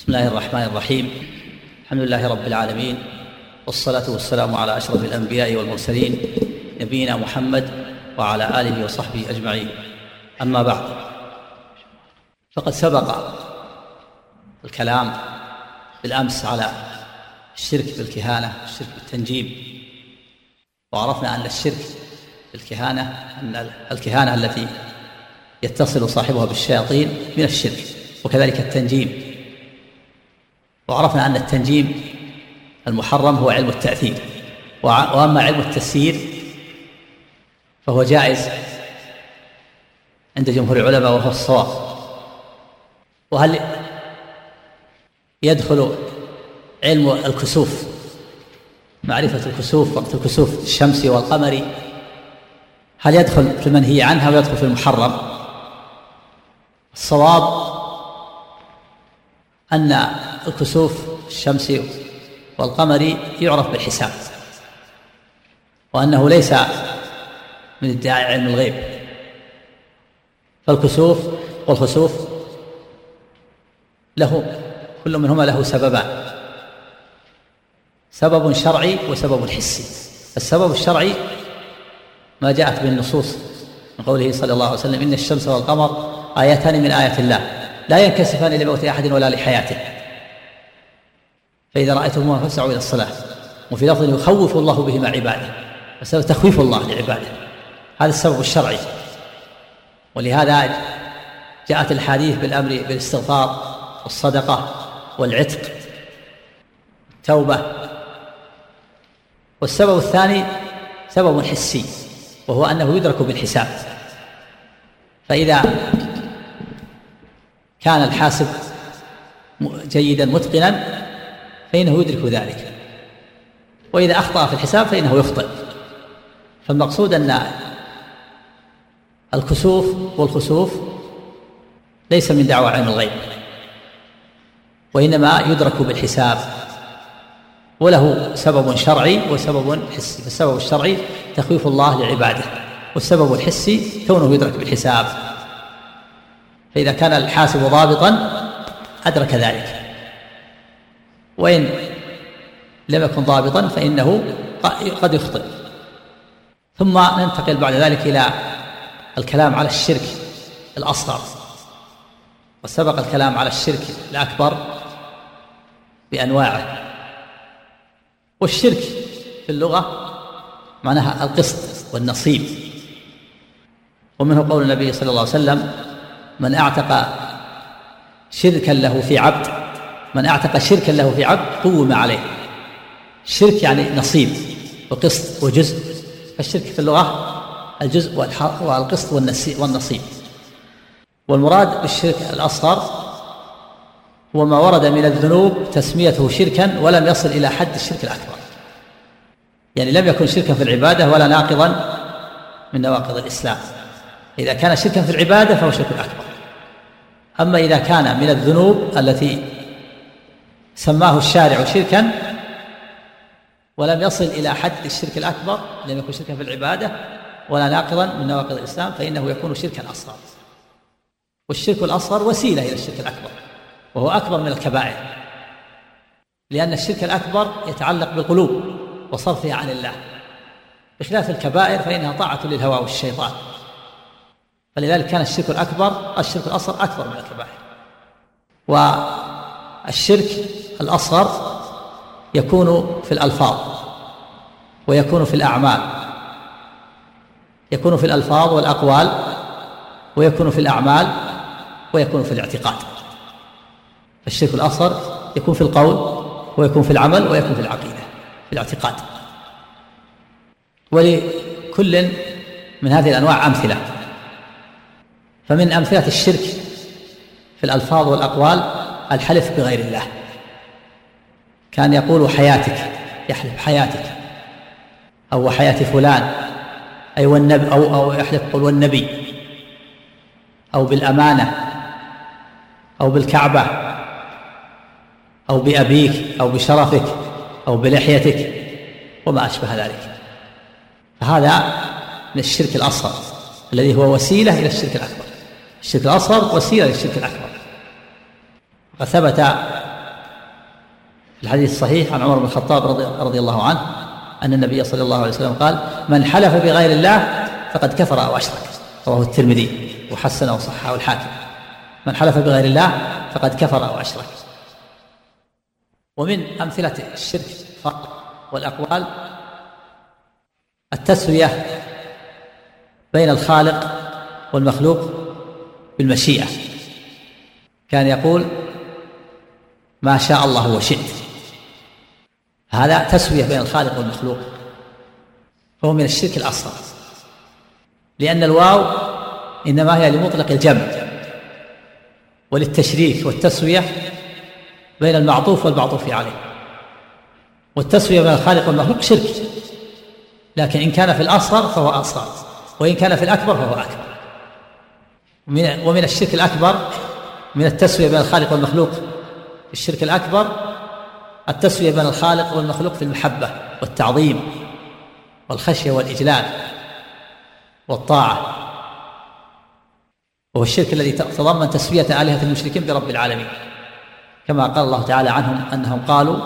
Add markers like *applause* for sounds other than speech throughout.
بسم الله الرحمن الرحيم. الحمد لله رب العالمين والصلاة والسلام على أشرف الأنبياء والمرسلين نبينا محمد وعلى آله وصحبه أجمعين. أما بعد فقد سبق الكلام بالأمس على الشرك بالكهانة الشرك بالتنجيم. وعرفنا أن الشرك بالكهانة أن الكهانة التي يتصل صاحبها بالشياطين من الشرك وكذلك التنجيم. وعرفنا أن التنجيم المحرم هو علم التأثير. وأما علم التسيير فهو جائز عند جمهور العلماء وهو الصواب. وهل يدخل علم الكسوف معرفة الكسوف وقت الكسوف الشمسي والقمري هل يدخل في المنهي عنها ويدخل في المحرم؟ الصواب أن الكسوف الشمسي والقمري يعرف بالحساب وأنه ليس من ادعاء علم الغيب. فالكسوف والخسوف له كل منهما له سببان سبب شرعي وسبب حسي. السبب الشرعي ما جاءت به النصوص من قوله صلى الله عليه وسلم إن الشمس والقمر آيتان من آيات الله لا ينكسفان لموت أحد ولا لحياته. فإذا رأيتموها فاسعوا إلى الصلاة. وفي لفظ يخوف الله بهما عباده. فسبب تخويف الله لعباده. هذا السبب الشرعي. ولهذا جاءت الحديث بالأمر بالاستغفار والصدقة والعتق. التوبة والسبب الثاني سبب حسي وهو أنه يدرك بالحساب. فإذا كان الحاسب جيدا متقنا فإنه يدرك ذلك. وإذا أخطأ في الحساب فإنه يخطئ. فالمقصود أن الكسوف والخسوف ليس من دعوى علم الغيب وإنما يدرك بالحساب. وله سبب شرعي وسبب حسي فالسبب الشرعي تخويف الله لعباده والسبب الحسي كونه يدرك بالحساب. فإذا كان الحاسب ضابطا أدرك ذلك. وإن لم يكن ضابطا فإنه قد يخطئ. ثم ننتقل بعد ذلك إلى الكلام على الشرك الأصغر. وسبق الكلام على الشرك الأكبر بأنواعه. والشرك في اللغة معناها القسط والنصيب. ومنه قول النبي صلى الله عليه وسلم من أعتق شركا له في عبد من اعتق شركا له في عبد قوم عليه. الشرك يعني نصيب وقسط وجزء. فالشرك في اللغة الجزء والقسط والنصيب. والمراد بالشرك الأصغر هو ما ورد من الذنوب تسميته شركا ولم يصل إلى حد الشرك الأكبر. يعني لم يكن شركا في العبادة ولا ناقضا من نواقض الإسلام. إذا كان شركا في العبادة فهو شرك أكبر. أما إذا كان من الذنوب التي سماه الشارع شركا ولم يصل إلى حد الشرك الأكبر لم يكن شركا في العبادة ولا ناقضا من نواقض الإسلام فإنه يكون شركا أصغر. والشرك الأصغر وسيلة إلى الشرك الأكبر وهو أكبر من الكبائر. لأن الشرك الأكبر يتعلق بالقلوب وصرفها عن الله. بخلاف الكبائر فإنها طاعة للهوى والشيطان. فلذلك كان الشرك الأكبر الشرك الأصغر أكبر من الكبائر. والشرك الأصغر يكون في الألفاظ ويكون في الأعمال يكون في الألفاظ والأقوال ويكون في الأعمال ويكون في الاعتقاد. فالشرك الأصغر يكون في القول ويكون في العمل ويكون في العقيدة في الاعتقاد. ولكل من هذه الأنواع أمثلة. فمن أمثلة الشرك في الألفاظ والأقوال الحلف بغير الله. كان يقول حياتك يحلف حياتك. أو وحياة فلان. أي والنبي أو أو يحلف قل والنبي. أو بالأمانة. أو بالكعبة. أو بأبيك أو بشرفك أو بلحيتك. وما أشبه ذلك. فهذا من الشرك الأصغر الذي هو وسيلة إلى الشرك الأكبر. الشرك الأصغر وسيلة للشرك الأكبر. وثبت الحديث الصحيح عن عمر بن الخطاب رضي, رضي الله عنه أن النبي صلى الله عليه وسلم قال من حلف بغير الله فقد كفر أو أشرك. رواه الترمذي وحسنه وصححه الحاكم. من حلف بغير الله فقد كفر أو أشرك. ومن أمثلة الشرك والأقوال التسوية بين الخالق والمخلوق بالمشيئة. كان يقول ما شاء الله وشئت. هذا تسوية بين الخالق والمخلوق فهو من الشرك الأصغر. لأن الواو إنما هي لمطلق الجمع وللتشريك والتسوية بين المعطوف والمعطوف عليه. والتسوية بين الخالق والمخلوق شرك لكن إن كان في الأصغر فهو أصغر وإن كان في الأكبر فهو أكبر. ومن, الشرك الأكبر من التسوية بين الخالق والمخلوق الشرك الأكبر التسوية بين الخالق والمخلوق في المحبة والتعظيم والخشية والإجلال والطاعة. وهو الشرك الذي تضمن تسوية آلهة المشركين برب العالمين كما قال الله تعالى عنهم أنهم قالوا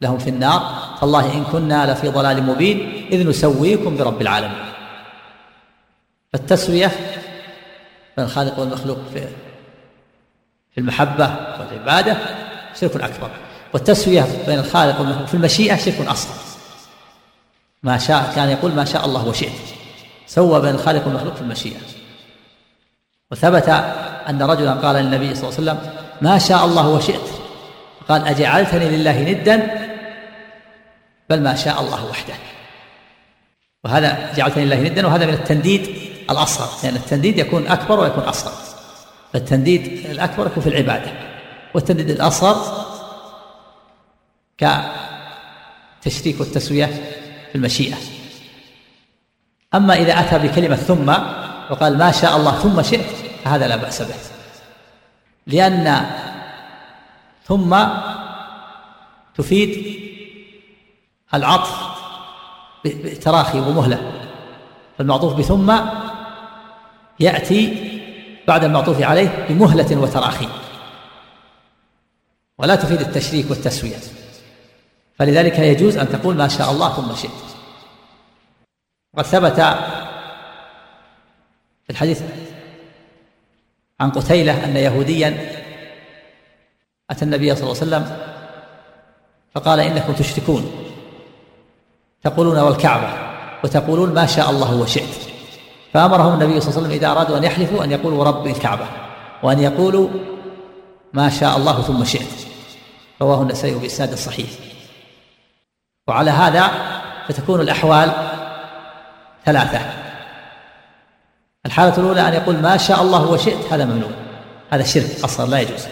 لهم في النار تالله إن كنا لفي ضلال مبين إذ نسويكم برب العالمين. فالتسوية بين الخالق والمخلوق في في المحبة والعبادة شرك أكبر. والتسوية بين الخالق والمخلوق. في المشيئة شرك أصغر ما شاء كان يقول ما شاء الله وشئت سوى بين الخالق والمخلوق في المشيئة. وثبت أن رجلا قال للنبي صلى الله عليه وسلم ما شاء الله وشئت قال أجعلتني لله ندا بل ما شاء الله وحده. وهذا جعلتني لله ندا. وهذا من التنديد الأصغر. لأن يعني التنديد يكون أكبر ويكون أصغر. فالتنديد الأكبر يكون في العبادة. والتنديد الأصغر كتشريك والتسوية في المشيئة. أما إذا أتى بكلمة ثم وقال ما شاء الله ثم شئت فهذا لا بأس به. لأن ثم تفيد العطف بتراخي ومهلة. فالمعطوف بثم يأتي بعد المعطوف عليه بمهلة وتراخي. ولا تفيد التشريك والتسوية. فلذلك يجوز أن تقول ما شاء الله ثم شئت. وقد ثبت في الحديث عن قتيلة أن يهوديا أتى النبي صلى الله عليه وسلم فقال إنكم تشركون تقولون والكعبة وتقولون ما شاء الله وشئت. فأمرهم النبي صلى الله عليه وسلم إذا أرادوا أن يحلفوا أن يقولوا ورب الكعبة وأن يقولوا ما شاء الله ثم شئت. رواه النسائي بإسناد صحيح. وعلى هذا فتكون الأحوال ثلاثة. الحالة الأولى أن يقول ما شاء الله وشئت هذا ممنوع. هذا شرك أصلا لا يجوز.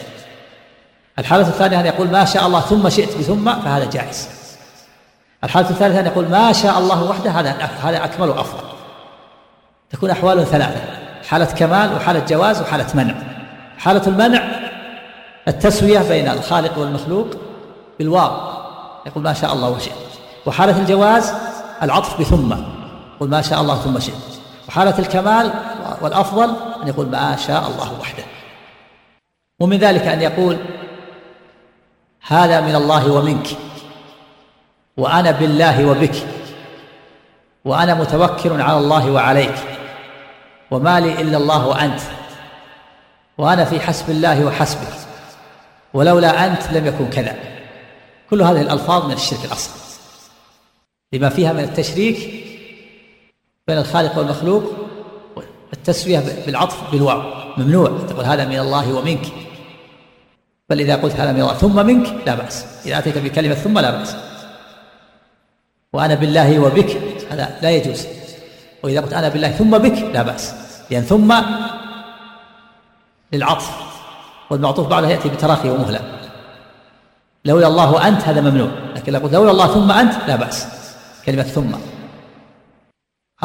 الحالة الثانية أن يقول ما شاء الله ثم شئت بثم فهذا جائز. الحالة الثالثة أن يقول ما شاء الله وحده هذا هذا أكمل وأفضل. تكون أحوال ثلاثة. حالة كمال وحالة جواز وحالة منع. حالة المنع التسوية بين الخالق والمخلوق بالواو. يقول ما شاء الله وشئت. وحالة الجواز العطف بثم. يقول ما شاء الله ثم شئت. وحالة الكمال والأفضل أن يقول ما شاء الله وحده. ومن ذلك أن يقول هذا من الله ومنك. وأنا بالله وبك. وأنا متوكل على الله وعليك. وما لي إلا الله وأنت. وأنا في حسب الله وحسبك. ولولا أنت لم يكن كذا. كل هذه الألفاظ من الشرك الأصغر. لما فيها من التشريك بين الخالق والمخلوق التسويه بالعطف بالواو ممنوع. تقول هذا من الله ومنك. بل إذا قلت هذا من الله ثم منك لا بأس. إذا أتيت بكلمة ثم لا بأس. وأنا بالله وبك هذا لا يجوز. وإذا قلت أنا بالله ثم بك لا بأس. لأن ثم للعطف. والمعطوف بعدها يأتي بتراخي ومهلة. لولا الله أنت هذا ممنوع. لكن لو قلت لولا الله ثم أنت لا بأس. كلمة ثم.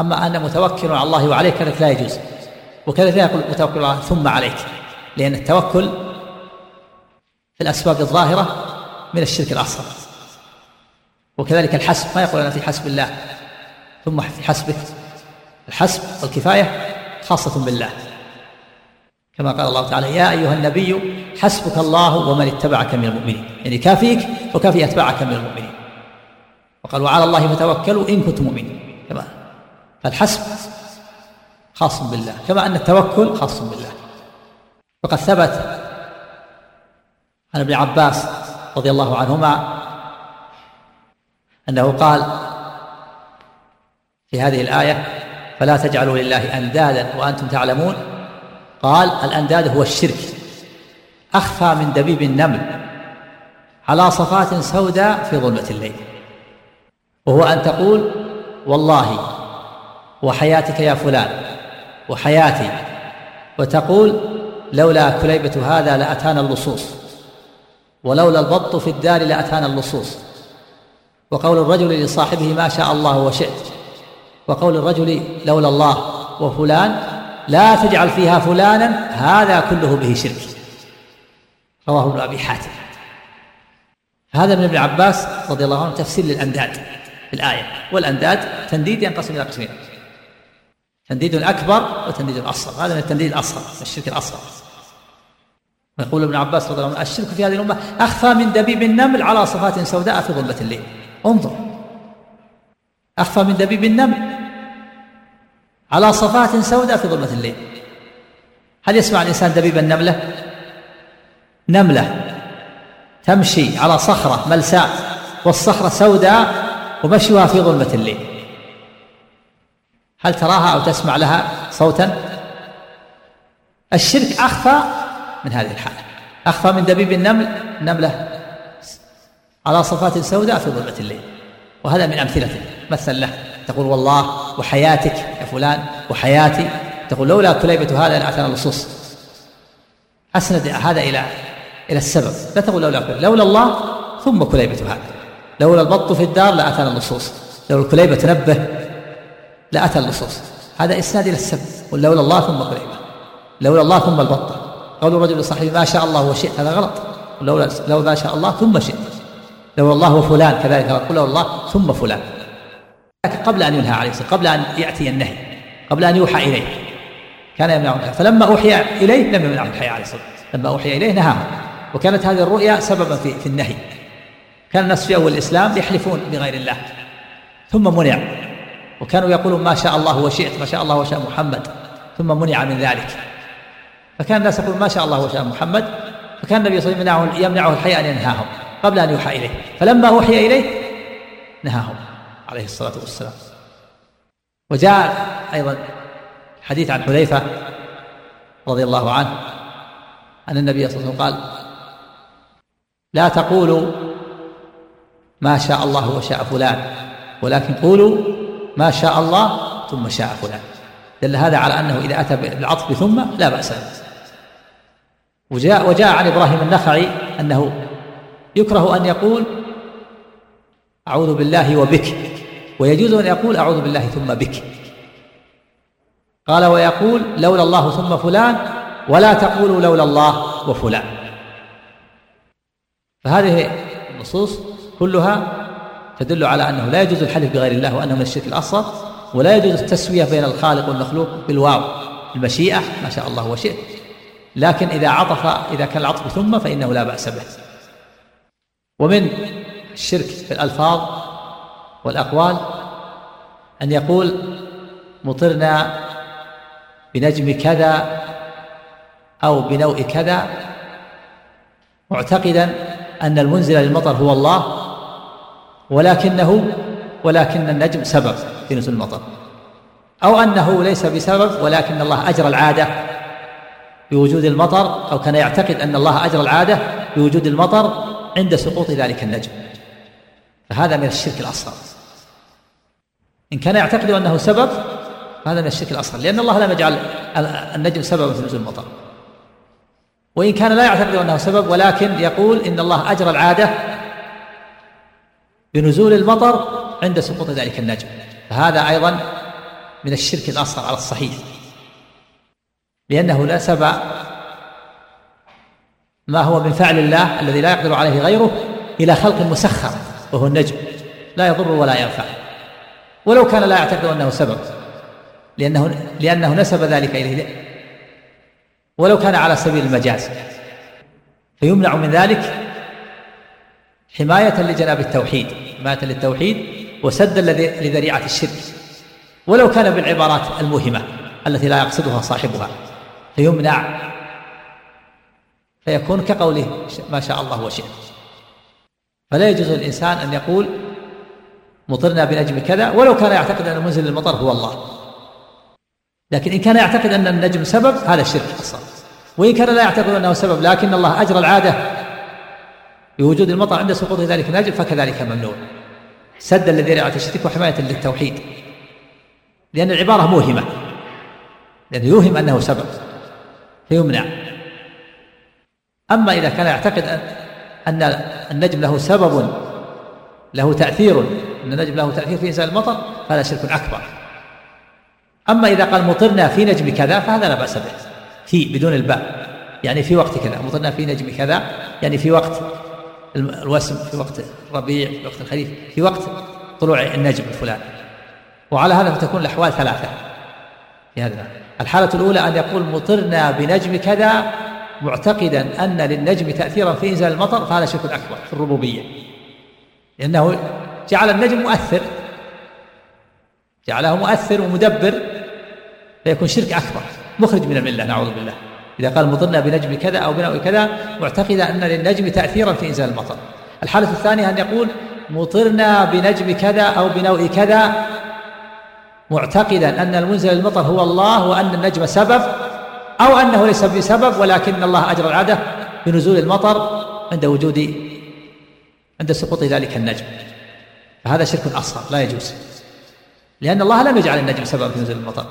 أما أنا متوكل على الله وعليك كذلك لا يجوز. وكذلك لا يقول متوكل على الله ثم عليك. لأن التوكل في الأسباب الظاهرة من الشرك الأصغر. وكذلك الحسب. ما يقول أنا في حسب الله ثم في حسبك الحسب والكفاية خاصة بالله. كما قال الله تعالى يا أيها النبي حسبك الله ومن اتبعك من المؤمنين. يعني كافيك وكافي أتباعك من المؤمنين. وقال وعلى الله فتوكلوا إن كنتم مؤمنين. كما فالحسب خاص بالله. كما أن التوكل خاص بالله. وقد ثبت عن ابن عباس رضي الله عنهما أنه قال في هذه الآية فلا تجعلوا لله أندادا وأنتم تعلمون. قال الأنداد هو الشرك أخفى من دبيب النمل على صفات سوداء في ظلمة الليل. وهو أن تقول والله وحياتك يا فلان وحياتي وتقول لولا كليبة هذا لأتانا اللصوص ولولا البط في الدار لأتانا اللصوص. وقول الرجل لصاحبه ما شاء الله وشئت وقول الرجل لولا الله وفلان لا تجعل فيها فلانا هذا كله به شرك. رواه ابن أبي حاتم. هذا من ابن عباس رضي الله عنه تفسير للأنداد في الآية. والأنداد تنديد ينقسم إلى قسمين. تنديد أكبر وتنديد أصغر. هذا من التنديد الأصغر الشرك الأصغر. ويقول ابن عباس رضي الله عنه الشرك في هذه الأمة أخفى من دبيب النمل على صفات سوداء في ظلمه الليل. انظر. أخفى من دبيب النمل. على صفات سوداء في ظلمة الليل. هل يسمع الإنسان دبيب النملة؟ نملة تمشي على صخرة ملساء والصخرة سوداء ومشيها في ظلمة الليل. هل تراها أو تسمع لها صوتا؟ الشرك أخفى من هذه الحالة أخفى من دبيب النمل نملة على صفات سوداء في ظلمة الليل. وهذا من أمثلته مثل له. تقول والله وحياتك يا فلان وحياتي. تقول لولا كليبة هذا لأتانا اللصوص. أسند هذا إلى إلى السبب. لا تقول لولا كليبة لولا الله ثم كليبة هذا. لولا البط في الدار لأتانا اللصوص. لولا الكليبة تنبه لأتى اللصوص. هذا إسناد إلى السبب. قل لولا الله ثم كليبة. لولا الله ثم البطة قول الرجل لصاحبه ما شاء الله وشئت هذا غلط. لولا لولا ما شاء الله ثم شئت. لولا الله وفلان كذلك قل لولا الله ثم فلان. لكن قبل أن ينهى عليه الصلاة قبل أن يأتي النهي قبل أن يوحى إليه. كان يمنعه الحياة. فلما أوحي إليه لم يمنعه الحياة عليه الصلاة لما أوحي إليه نهاه. وكانت هذه الرؤيا سببا في, في النهي. كان الناس في أول الإسلام يحلفون بغير الله. ثم منع. وكانوا يقولون ما شاء الله وشئت ما شاء الله وشاء محمد. ثم منع من ذلك. فكان الناس يقولون ما شاء الله وشاء محمد. فكان النبي صلى الله عليه وسلم يمنعه الحياة أن ينهاهم قبل أن يوحى إليه. فلما أوحي إليه نهاهم. عليه الصلاة والسلام. وجاء أيضا حديث عن حذيفة رضي الله عنه أن النبي صلى الله عليه وسلم قال لا تقولوا ما شاء الله وشاء فلان ولكن قولوا ما شاء الله ثم شاء فلان. دل هذا على أنه إذا أتى بالعطف بثم لا به. وجاء, وجاء عن إبراهيم النخعي أنه يكره أن يقول أعوذ بالله وبك. ويجوز أن يقول أعوذ بالله ثم بك. قال ويقول لولا الله ثم فلان ولا تقولوا لولا الله وفلان. فهذه النصوص كلها تدل على أنه لا يجوز الحلف بغير الله وأنه من الشرك الأصغر ولا يجوز التسوية بين الخالق والمخلوق بالواو المشيئة ما شاء الله وشئت لكن إذا عطف إذا كان العطف ثم فإنه لا بأس به. ومن الشرك في الألفاظ والأقوال أن يقول مطرنا بنجم كذا أو بنوء كذا معتقدا أن المنزل للمطر هو الله ولكنه ولكن النجم سبب في نزول المطر أو أنه ليس بسبب ولكن الله أجرى العادة بوجود المطر أو كان يعتقد أن الله أجرى العادة بوجود المطر عند سقوط ذلك النجم فهذا من الشرك الأصغر. إن كان يعتقد أنه سبب هذا من الشرك الأصغر. لأن الله لم يجعل النجم سببا في نزول المطر. وإن كان لا يعتقد أنه سبب ولكن يقول إن الله أجرى العادة بنزول المطر عند سقوط ذلك النجم. فهذا أيضا من الشرك الأصغر على الصحيح. لأنه نسب ما هو من فعل الله الذي لا يقدر عليه غيره إلى خلق مسخر. وهو النجم لا يضر ولا ينفع. ولو كان لا يعتقد أنه سبب لأنه لأنه نسب ذلك إليه. ولو كان على سبيل المجاز. فيمنع من ذلك حماية لجناب التوحيد حماية للتوحيد وسدا لذريعة الشرك. ولو كان بالعبارات الموهمة التي لا يقصدها صاحبها فيمنع. فيكون كقوله ما شاء الله وشئت. فلا يجوز للإنسان أن يقول مطرنا بنجم كذا ولو كان يعتقد أن منزل المطر هو الله. لكن إن كان يعتقد أن النجم سبب هذا الشرك أصلا. وإن كان لا يعتقد أنه سبب لكن الله أجرى العادة بوجود المطر عند سقوط ذلك النجم فكذلك ممنوع. سدا لذريعة الشرك وحماية للتوحيد. لأن العبارة موهمة. لأنه يوهم أنه سبب فيمنع. أما إذا كان يعتقد أن النجم له سبب له تأثير. أن النجم له تأثير في إنزال المطر فهذا شرك أكبر. أما إذا قال مطرنا في نجم كذا فهذا لا بأس به. في بدون الباء. يعني في وقت كذا. مطرنا في نجم كذا يعني في وقت الوسم في وقت الربيع في وقت الخريف في وقت طلوع النجم الفلاني. وعلى هذا فتكون الأحوال ثلاثة. في هذا. الحالة الأولى أن يقول مطرنا بنجم كذا معتقدا أن للنجم تأثيرا في إنزال المطر فهذا شرك أكبر في الربوبية. لأنه جعل النجم مؤثر. جعله مؤثر ومدبر فيكون شرك أكبر. مخرج من الملة نعوذ بالله. إذا قال مطرنا بنجم كذا أو بنوء كذا معتقدا أن للنجم تأثيرا في إنزال المطر. الحالة الثانية أن يقول مطرنا بنجم كذا أو بنوء كذا معتقدا أن المنزل المطر هو الله وأن النجم سبب أو أنه ليس بسبب ولكن الله أجرى العادة بنزول المطر عند وجود عند سقوط ذلك النجم. فهذا شرك أصغر لا يجوز. لأن الله لم يجعل النجم سببا في نزول المطر.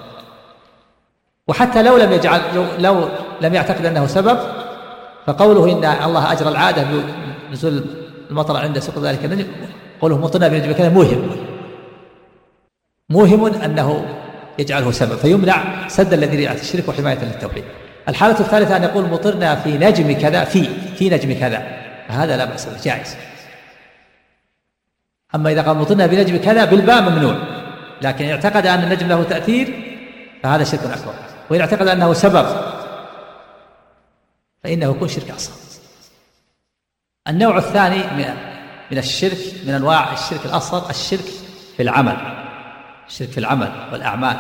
وحتى لو لم يجعل لو, لم يعتقد أنه سبب فقوله إن الله أجرى العادة بنزول المطر عند سقوط ذلك النجم قوله مطرنا بنجم كذا موهم. موهم أنه يجعله سبب. فيمنع سدا لذريعة الشرك وحماية للتوحيد الحالة الثالثة أن يقول مطرنا في نجم كذا في في نجم كذا. فهذا لا بأس به جائز. أما إذا قال مطرنا بنجم كذا بالباء ممنوع. لكن اعتقد أن النجم له تأثير فهذا شرك أكبر. وإن اعتقد أنه سبب فإنه يكون شرك أصغر. النوع الثاني من من الشرك من أنواع الشرك الأصغر الشرك في العمل. الشرك في العمل والأعمال.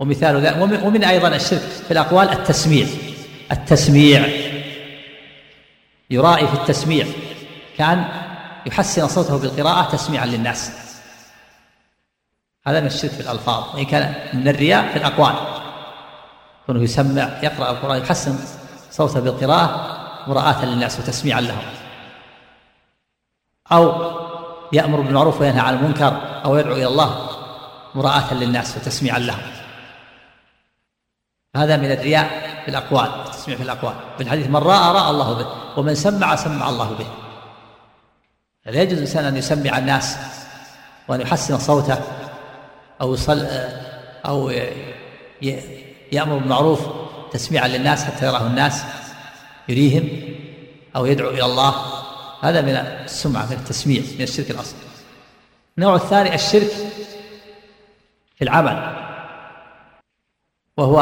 ومثال ذلك ومن أيضا الشرك في الأقوال التسميع. التسميع. يرائي في التسميع. كأن يحسن صوته بالقراءة تسميعا للناس. هذا من الشرك في الألفاظ. وإن كان من الرياء في الأقوال. كونه يسمع يقرأ القرآن يحسن صوته بالقراءة مراءة للناس وتسميعا لهم. أو يأمر بالمعروف وينهى عن المنكر أو يدعو إلى الله مراءة للناس وتسميعا لهم. هذا من الرياء في الأقوال التسميع في الأقوال. في الحديث من رأى رأى الله به ومن سمع سمع الله به. لا يجوز الإنسان أن يسمع الناس وأن يحسن صوته أو يصل أو يأمر بالمعروف تسميعا للناس حتى يراه الناس يريهم أو يدعو إلى الله؟ هذا من السمعة من التسميع من الشرك الأصغر النوع الثاني الشرك في العمل وهو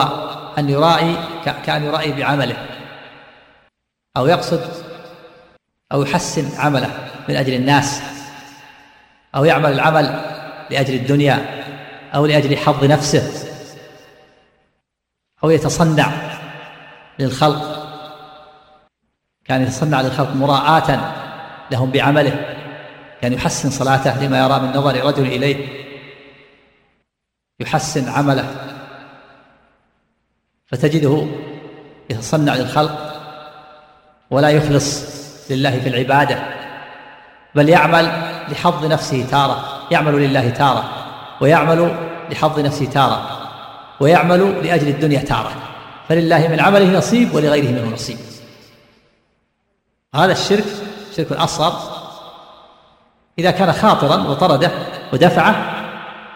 أن يرائي كأن يرائي بعمله أو يقصد أو يحسن عمله من أجل الناس أو يعمل العمل لأجل الدنيا أو لأجل حظ نفسه أو يتصنع للخلق. كان يتصنع للخلق مراعاة لهم بعمله. كان يحسن صلاته لما يرى من نظر رجل إليه. يحسن عمله. فتجده يتصنع للخلق ولا يخلص لله في العبادة بل يعمل لحظ نفسه تارة. يعمل لله تارة ويعمل لحظ نفسه تارة ويعمل لأجل الدنيا تارة. فلله من عمله نصيب ولغيره منه نصيب. هذا الشرك شرك اصغر إذا كان خاطرا وطرده ودفعه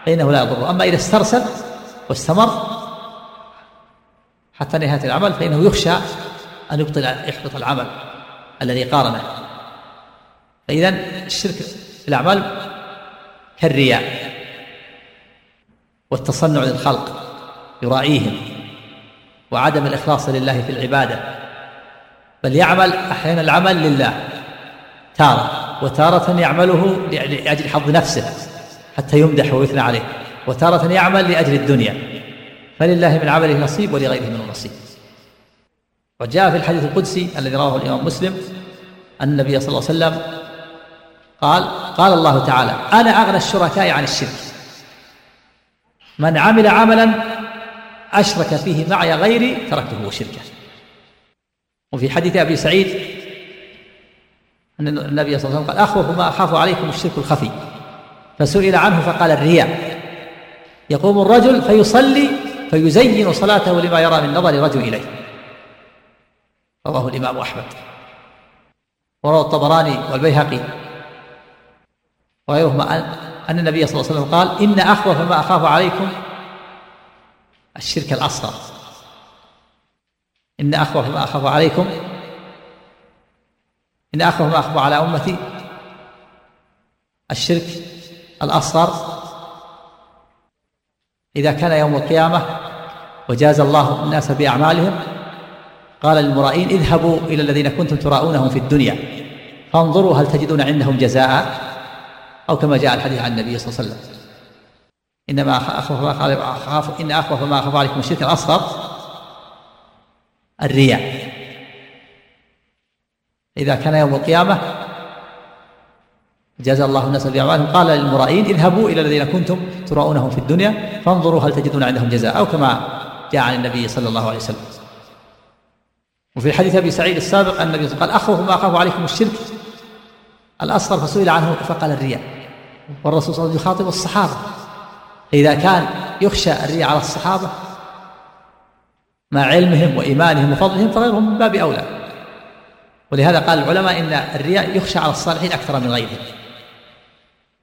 فإنه لا يضره. أما إذا استرسل واستمر حتى نهاية العمل فإنه يخشى أن يبطل يحبط العمل الذي قارنه. فإذا الشرك في الأعمال كالرياء والتصنع للخلق يرائيهم وعدم الإخلاص لله في العبادة. بل يعمل أحيانا العمل لله. تارة وتارة يعمله لأجل حظ نفسه حتى يمدح ويثنى عليه وتارة يعمل لأجل الدنيا. فلله من عمله نصيب ولغيره منه نصيب وجاء في الحديث القدسي الذي رواه الإمام مسلم أن النبي صلى الله عليه وسلم قال قال الله تعالى أنا أغنى الشركاء عن الشرك. من عمل عملا أشرك فيه معي غيري تركته وشركه. وفي حديث أبي سعيد أن النبي صلى الله عليه وسلم قال أخوف ما أخاف عليكم الشرك الخفي. فسئل عنه فقال الرياء. يقوم الرجل فيصلي فيزين صلاته لما يرى من نظر رجل إليه. رواه الإمام أحمد. وروى الطبراني والبيهقي. وغيرهما أن النبي صلى الله عليه وسلم قال إن أخوف ما أخاف عليكم الشرك الأصغر. إن أخوف ما أخاف عليكم إن أخوف ما أخاف على أمتي. الشرك الأصغر. إذا كان يوم القيامة وجاز الله الناس بأعمالهم قال للمرائين اذهبوا إلى الذين كنتم تراؤونهم في الدنيا. فانظروا هل تجدون عندهم جزاء؟ أو كما جاء الحديث عن النبي صلى الله عليه وسلم. إنما أخوف ما أخاف إن أخوف ما أخاف عليكم الشرك الأصغر الرياء. إذا كان يوم القيامة جزى الله الناس بأعمالهم قال للمرائين اذهبوا إلى الذين كنتم تراؤونهم في الدنيا فانظروا هل تجدون عندهم جزاء أو كما جاء عن النبي صلى الله عليه وسلم. وفي حديث أبي سعيد السابق أن النبي قال اخوف ما اخاف عليكم الشرك. الأصغر فسئل عنه فقال الرياء. والرسول صلى الله عليه وسلم يخاطب الصحابة. فاذا كان يخشى الرياء على الصحابة مع علمهم وإيمانهم وفضلهم فغيرهم من باب أولى. ولهذا قال العلماء إن الرياء يخشى على الصالحين أكثر من غيرهم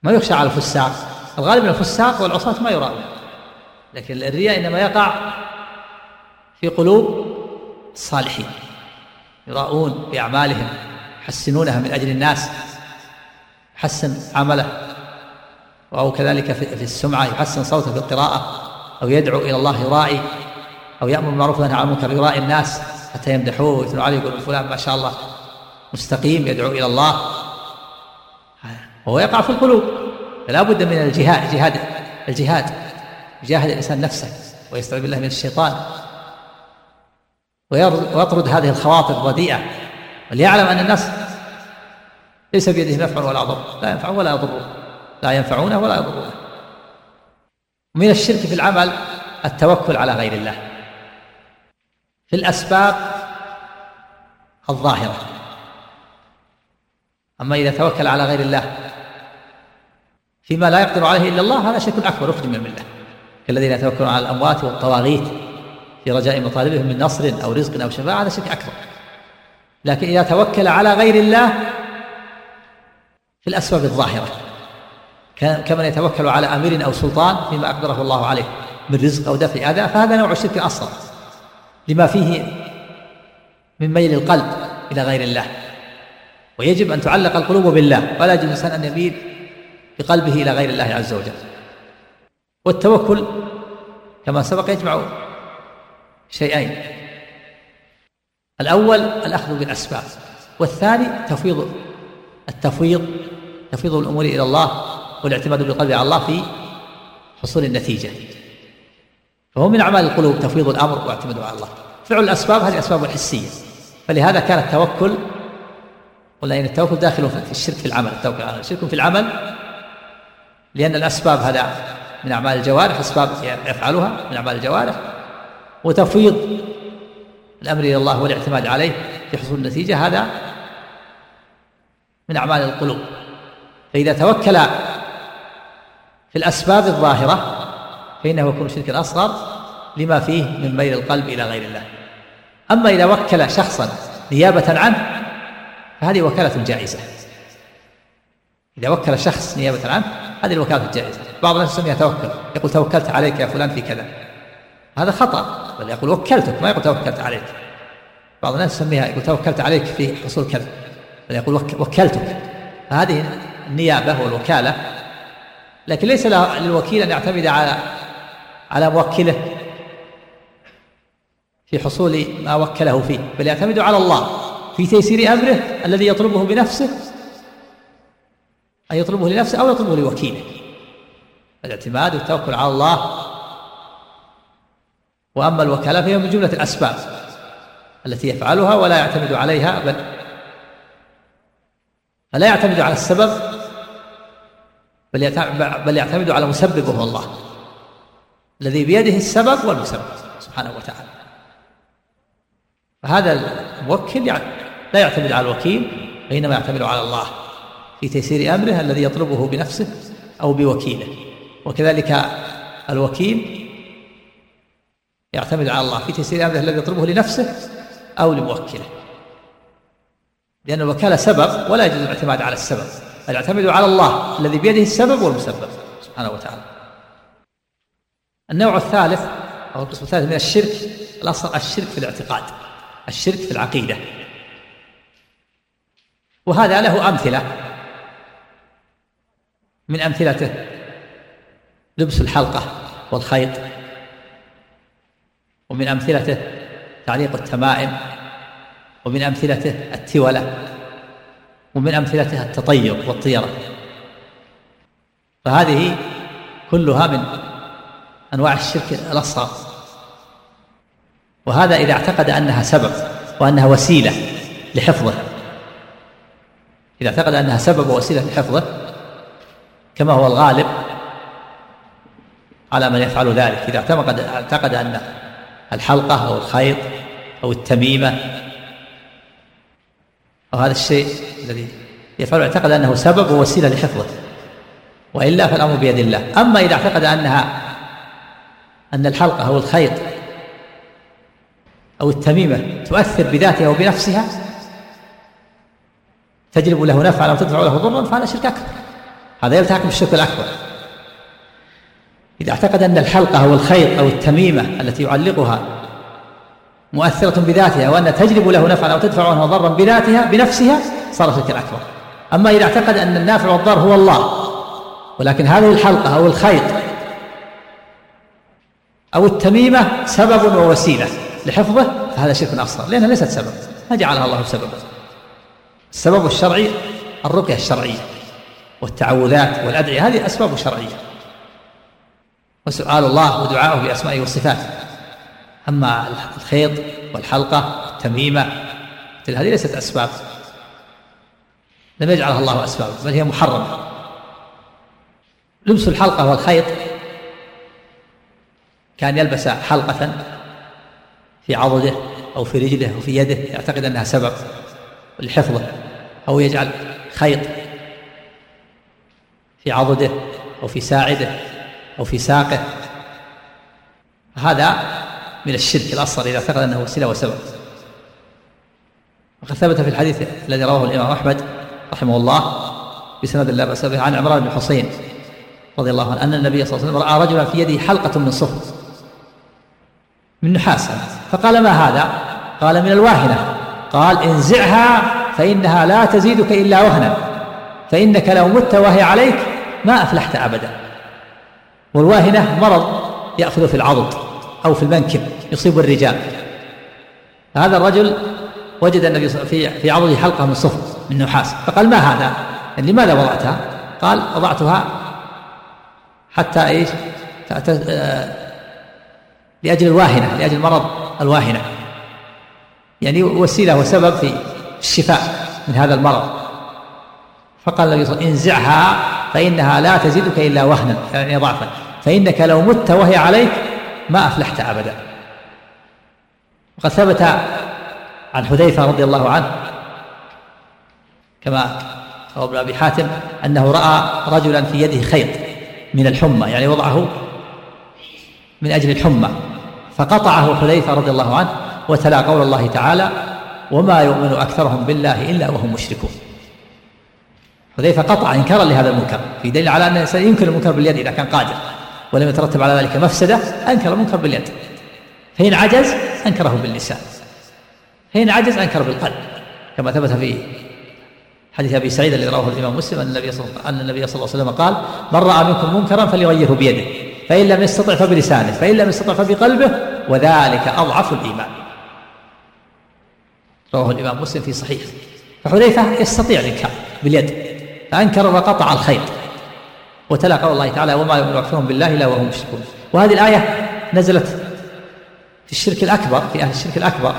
ما يخشى على الفساق. الغالب من الفساق والعصاة ما يراون لكن الرياء إنما يقع في قلوب الصالحين. يراؤون بأعمالهم يحسنونها من أجل الناس يحسن عمله. أو كذلك في السمعة يحسن صوته في القراءة أو يدعو إلى الله يراعي أو يأمر بالمعروف وينهى عن المنكر يراعي الناس حتى يمدحوه ويثنوا عليه يقولون فلان ما شاء الله. مستقيم يدعو إلى الله. وهو يقع في القلوب. فلا بد من الجهاد جهاد الجهاد. يجاهد الإنسان نفسه ويستعيذ بالله من الشيطان. ويطرد هذه الخواطر الرديئة. وليعلم أن الناس ليس بيده نفع ولا ضر. لا ينفع ولا يضر. لا ينفعونه ولا يضرونه ومن الشرك في العمل التوكل على غير الله. في الأسباب الظاهرة. أما إذا توكل على غير الله فيما لا يقدر عليه إلا الله هذا شرك أكبر يخرج من الملة. كالذين يتوكلون على الأموات والطواغيت في رجاء مطالبهم من نصر أو رزق أو شفاعة هذا شرك أكبر. لكن إذا توكل على غير الله في الأسباب الظاهرة كمن يتوكل على أمير أو سلطان فيما أقدره الله عليه من رزق أو دفع أذى فهذا نوع الشرك الأصغر. لما فيه من ميل القلب إلى غير الله. ويجب أن تعلق القلوب بالله ولا يجب الإنسان أن يميل بقلبه إلى غير الله عز وجل. والتوكل كما سبق يجمع شيئين. الأول الأخذ بالأسباب والثاني تفويض التفويض تفويض الأمور إلى الله والاعتماد بالقلب على الله في حصول النتيجة. فهو من أعمال القلوب تفويض الأمر واعتماد على الله. فعل الأسباب هذه أسباب حسية فلهذا كان التوكل قلنا إن التوكل داخل في الشرك في العمل التوكل على الشرك في العمل لأن الأسباب هذا من أعمال الجوارح أسباب يفعلها من أعمال الجوارح وتفويض الأمر إلى الله والاعتماد عليه في حصول النتيجة هذا من أعمال القلوب. فإذا توكل في الأسباب الظاهرة فإنه يكون شركا أصغر لما فيه من ميل القلب إلى غير الله. أما إذا وكل شخصا نيابة عنه فهذه وكالة جائزة إذا وكل شخص نيابة عنه هذه الوكالة الجائزة. بعض الناس يسميها توكل. يقول توكلت عليك يا فلان في كذا. هذا خطأ. بل يقول وكلتك ما يقول توكلت عليك. بعض الناس يسميها يقول توكلت عليك في حصول كذا. بل يقول وكلتك. فهذه النيابة والوكالة. لكن ليس للوكيل أن يعتمد على على موكله في حصول ما وكله فيه بل يعتمد على الله. في تيسير أمره الذي يطلبه بنفسه أن يطلبه لنفسه أو يطلبه لوكيله. الاعتماد والتوكل على الله. وأما الوكالة فهي من جملة الأسباب التي يفعلها ولا يعتمد عليها بل فلا يعتمد على السبب بل يعتمد على مسببه هو الله الذي بيده السبب والمسبب سبحانه وتعالى. فهذا الموكل لا يعتمد على الوكيل وإنما يعتمد على الله في تيسير أمره الذي يطلبه بنفسه أو بوكيله. وكذلك الوكيل يعتمد على الله في تيسير أمره الذي يطلبه لنفسه أو لموكله. لأن الوكالة سبب ولا يجوز الاعتماد على السبب بل يعتمد على الله الذي بيده السبب والمسبب سبحانه وتعالى. النوع الثالث أو القسم الثالث من الشرك الأصل الشرك في الاعتقاد الشرك في العقيدة. وهذا له أمثلة. من أمثلته لبس الحلقة والخيط. ومن أمثلته تعليق التمائم. ومن أمثلته التولة. ومن أمثلته التطير والطيرة. فهذه كلها من أنواع الشرك الأصغر. وهذا إذا اعتقد أنها سبب وأنها وسيلة لحفظه. إذا اعتقد أنها سبب ووسيلة لحفظه كما هو الغالب على من يفعل ذلك. إذا اعتقد اعتقد أن الحلقة أو الخيط أو التميمة أو هذا الشيء الذي يفعل اعتقد أنه سبب ووسيلة لحفظه وإلا فالأمر بيد الله. أما إذا اعتقد أنها أن الحلقة أو الخيط أو التميمة تؤثر بذاتها وبنفسها تجلب له نفعا أو تدفع له ضرا فهذا شرك أكبر. هذا يلتحق بالشرك الأكبر. إذا اعتقد أن الحلقة أو الخيط أو التميمة التي يعلقها مؤثرة بذاتها وأن تجلب له نفعا أو تدفع عنه ضرا بذاتها بنفسها صار شركا أكبر أما إذا اعتقد أن النافع والضار هو الله ولكن هذه الحلقة أو الخيط أو التميمة سبب ووسيلة لحفظه فهذا شرك أصغر لأنها ليست سبب ما جعلها الله سببا السبب الشرعي الرقية الشرعية والتعوذات والأدعية هذه أسباب شرعية. وسؤال الله ودعاؤه بأسمائه وصفاته. أما الخيط والحلقة والتميمة هذه ليست أسباب. لم يجعلها الله أسباب بل هي محرمة. لبس الحلقة والخيط. كان يلبس حلقة في عضده أو في رجله أو في يده يعتقد أنها سبب. لحفظه أو يجعل خيط في عضده أو في ساعده أو في ساقه. هذا من الشرك الأصغر إذا اعتقد أنه وسيلة وسبب. وقد ثبت في الحديث الذي رواه الإمام أحمد رحمه الله بسند لا بأس به عن عمران بن حسين رضي الله عنه أن النبي صلى الله عليه وسلم رأى رجلا في يده حلقة من صفر من نحاس. فقال ما هذا؟ قال من الواهنة. قال انزعها فإنها لا تزيدك إلا وهنا فإنك لو مت وهي عليك ما أفلحت أبدا. والواهنة مرض يأخذ في العضد أو في المنكب يصيب الرجال. هذا الرجل وجد النبي في في عضده حلقة من صفر من نحاس. فقال ما هذا؟ يعني لماذا وضعتها؟ قال وضعتها حتى إيش؟ لأجل الواهنة لأجل مرض الواهنة. يعني وسيلة وسبب في الشفاء من هذا المرض. فقال النبي صلى الله عليه وسلم انزعها فإنها لا تزيدك إلا وهنا يعني ضعفا. فإنك لو مت وهي عليك ما أفلحت أبدا. وقد ثبت عن حذيفة رضي الله عنه كما روى ابن أبي حاتم أنه رأى رجلا في يده خيط من الحمى يعني وضعه من أجل الحمى فقطعه حذيفة رضي الله عنه وتلا قول الله تعالى وما يؤمن أكثرهم بالله إلا وهم مشركون. حذيفة قطع إنكارا لهذا المنكر في دليل على أن الإنسان ينكر المنكر باليد إذا كان قادر ولم يترتب على ذلك مفسدة أنكر المنكر باليد. فإن عجز أنكره باللسان. فإن عجز أنكر بالقلب. كما ثبت في حديث أبي سعيد الذي رواه الإمام مسلم أن النبي صلى أن النبي صلى الله عليه وسلم قال من رأى منكم منكرا فليغيره بيده فإن لم يستطع فبلسانه فإن لم يستطع فبقلبه وذلك أضعف الإيمان. رواه الإمام مسلم في صحيح فحذيفة يستطيع الإنكار باليد فأنكر وقطع الخيط وتلا قول الله تعالى وما يؤمن أكثرهم بالله إلا وهم مشركون. وهذه الآية نزلت في الشرك الأكبر في أهل الشرك الأكبر.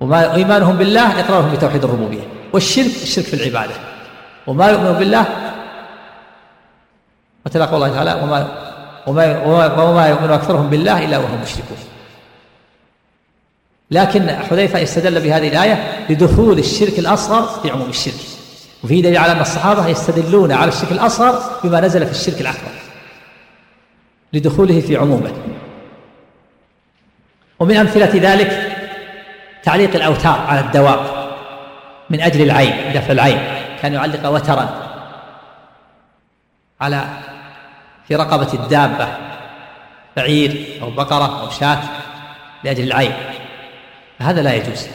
وما إيمانهم بالله إقرارهم بتوحيد الربوبية. والشرك الشرك في العبادة. وما يؤمن بالله وتلا قول الله تعالى وما وما وما يؤمن أكثرهم بالله إلا وهم مشركون. لكن حذيفة استدل بهذه الآية لدخول الشرك الأصغر في عموم الشرك. وفي دليل على أن الصحابة يستدلون على الشرك الأصغر بما نزل في الشرك الأكبر. لدخوله في عمومه. ومن أمثلة ذلك تعليق الأوتار على الدواب من أجل العين دفع العين. كان يعلق وترا على في رقبة الدابة بعير أو بقرة أو شاة لأجل العين. هذا لا يجوز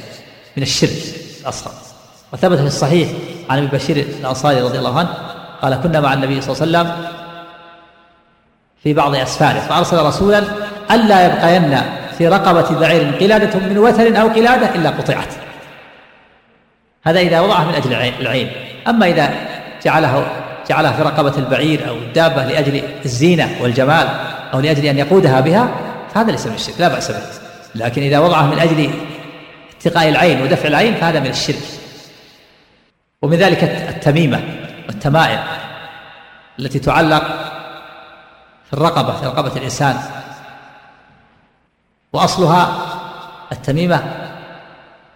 من الشرك الأصغر. وثبت في الصحيح عن أبي بشير الأنصاري رضي الله عنه قال كنا مع النبي صلى الله عليه وسلم في بعض أسفاره فأرسل رسولا ألا يبقين في رقبة بعير قلادة من وتر أو قلادة إلا قطعت. هذا إذا وضعه من أجل العين أما إذا جعله جعلها في رقبة البعير أو الدابة لأجل الزينة والجمال أو لأجل أن يقودها بها فهذا ليس من الشرك لا بأس به. لكن إذا وضعه من أجل اتقاء العين ودفع العين فهذا من الشرك. ومن ذلك التميمة والتمائم التي تعلق في الرقبة في رقبة الإنسان. وأصلها التميمة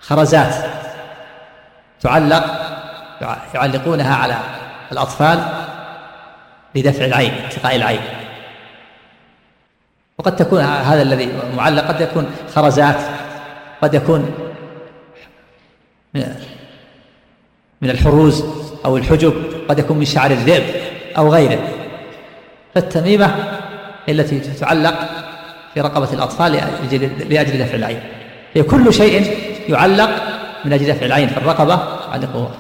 خرزات تعلق يعلقونها على الأطفال لدفع العين اتقاء العين. وقد تكون هذا الذي معلق قد يكون خرزات قد يكون من الحروز أو الحجب قد يكون من شعر الذئب أو غيره. فالتميمة التي تعلق في رقبة الأطفال لأجل دفع العين. هي كل شيء يعلق من أجل دفع العين في الرقبة يعلق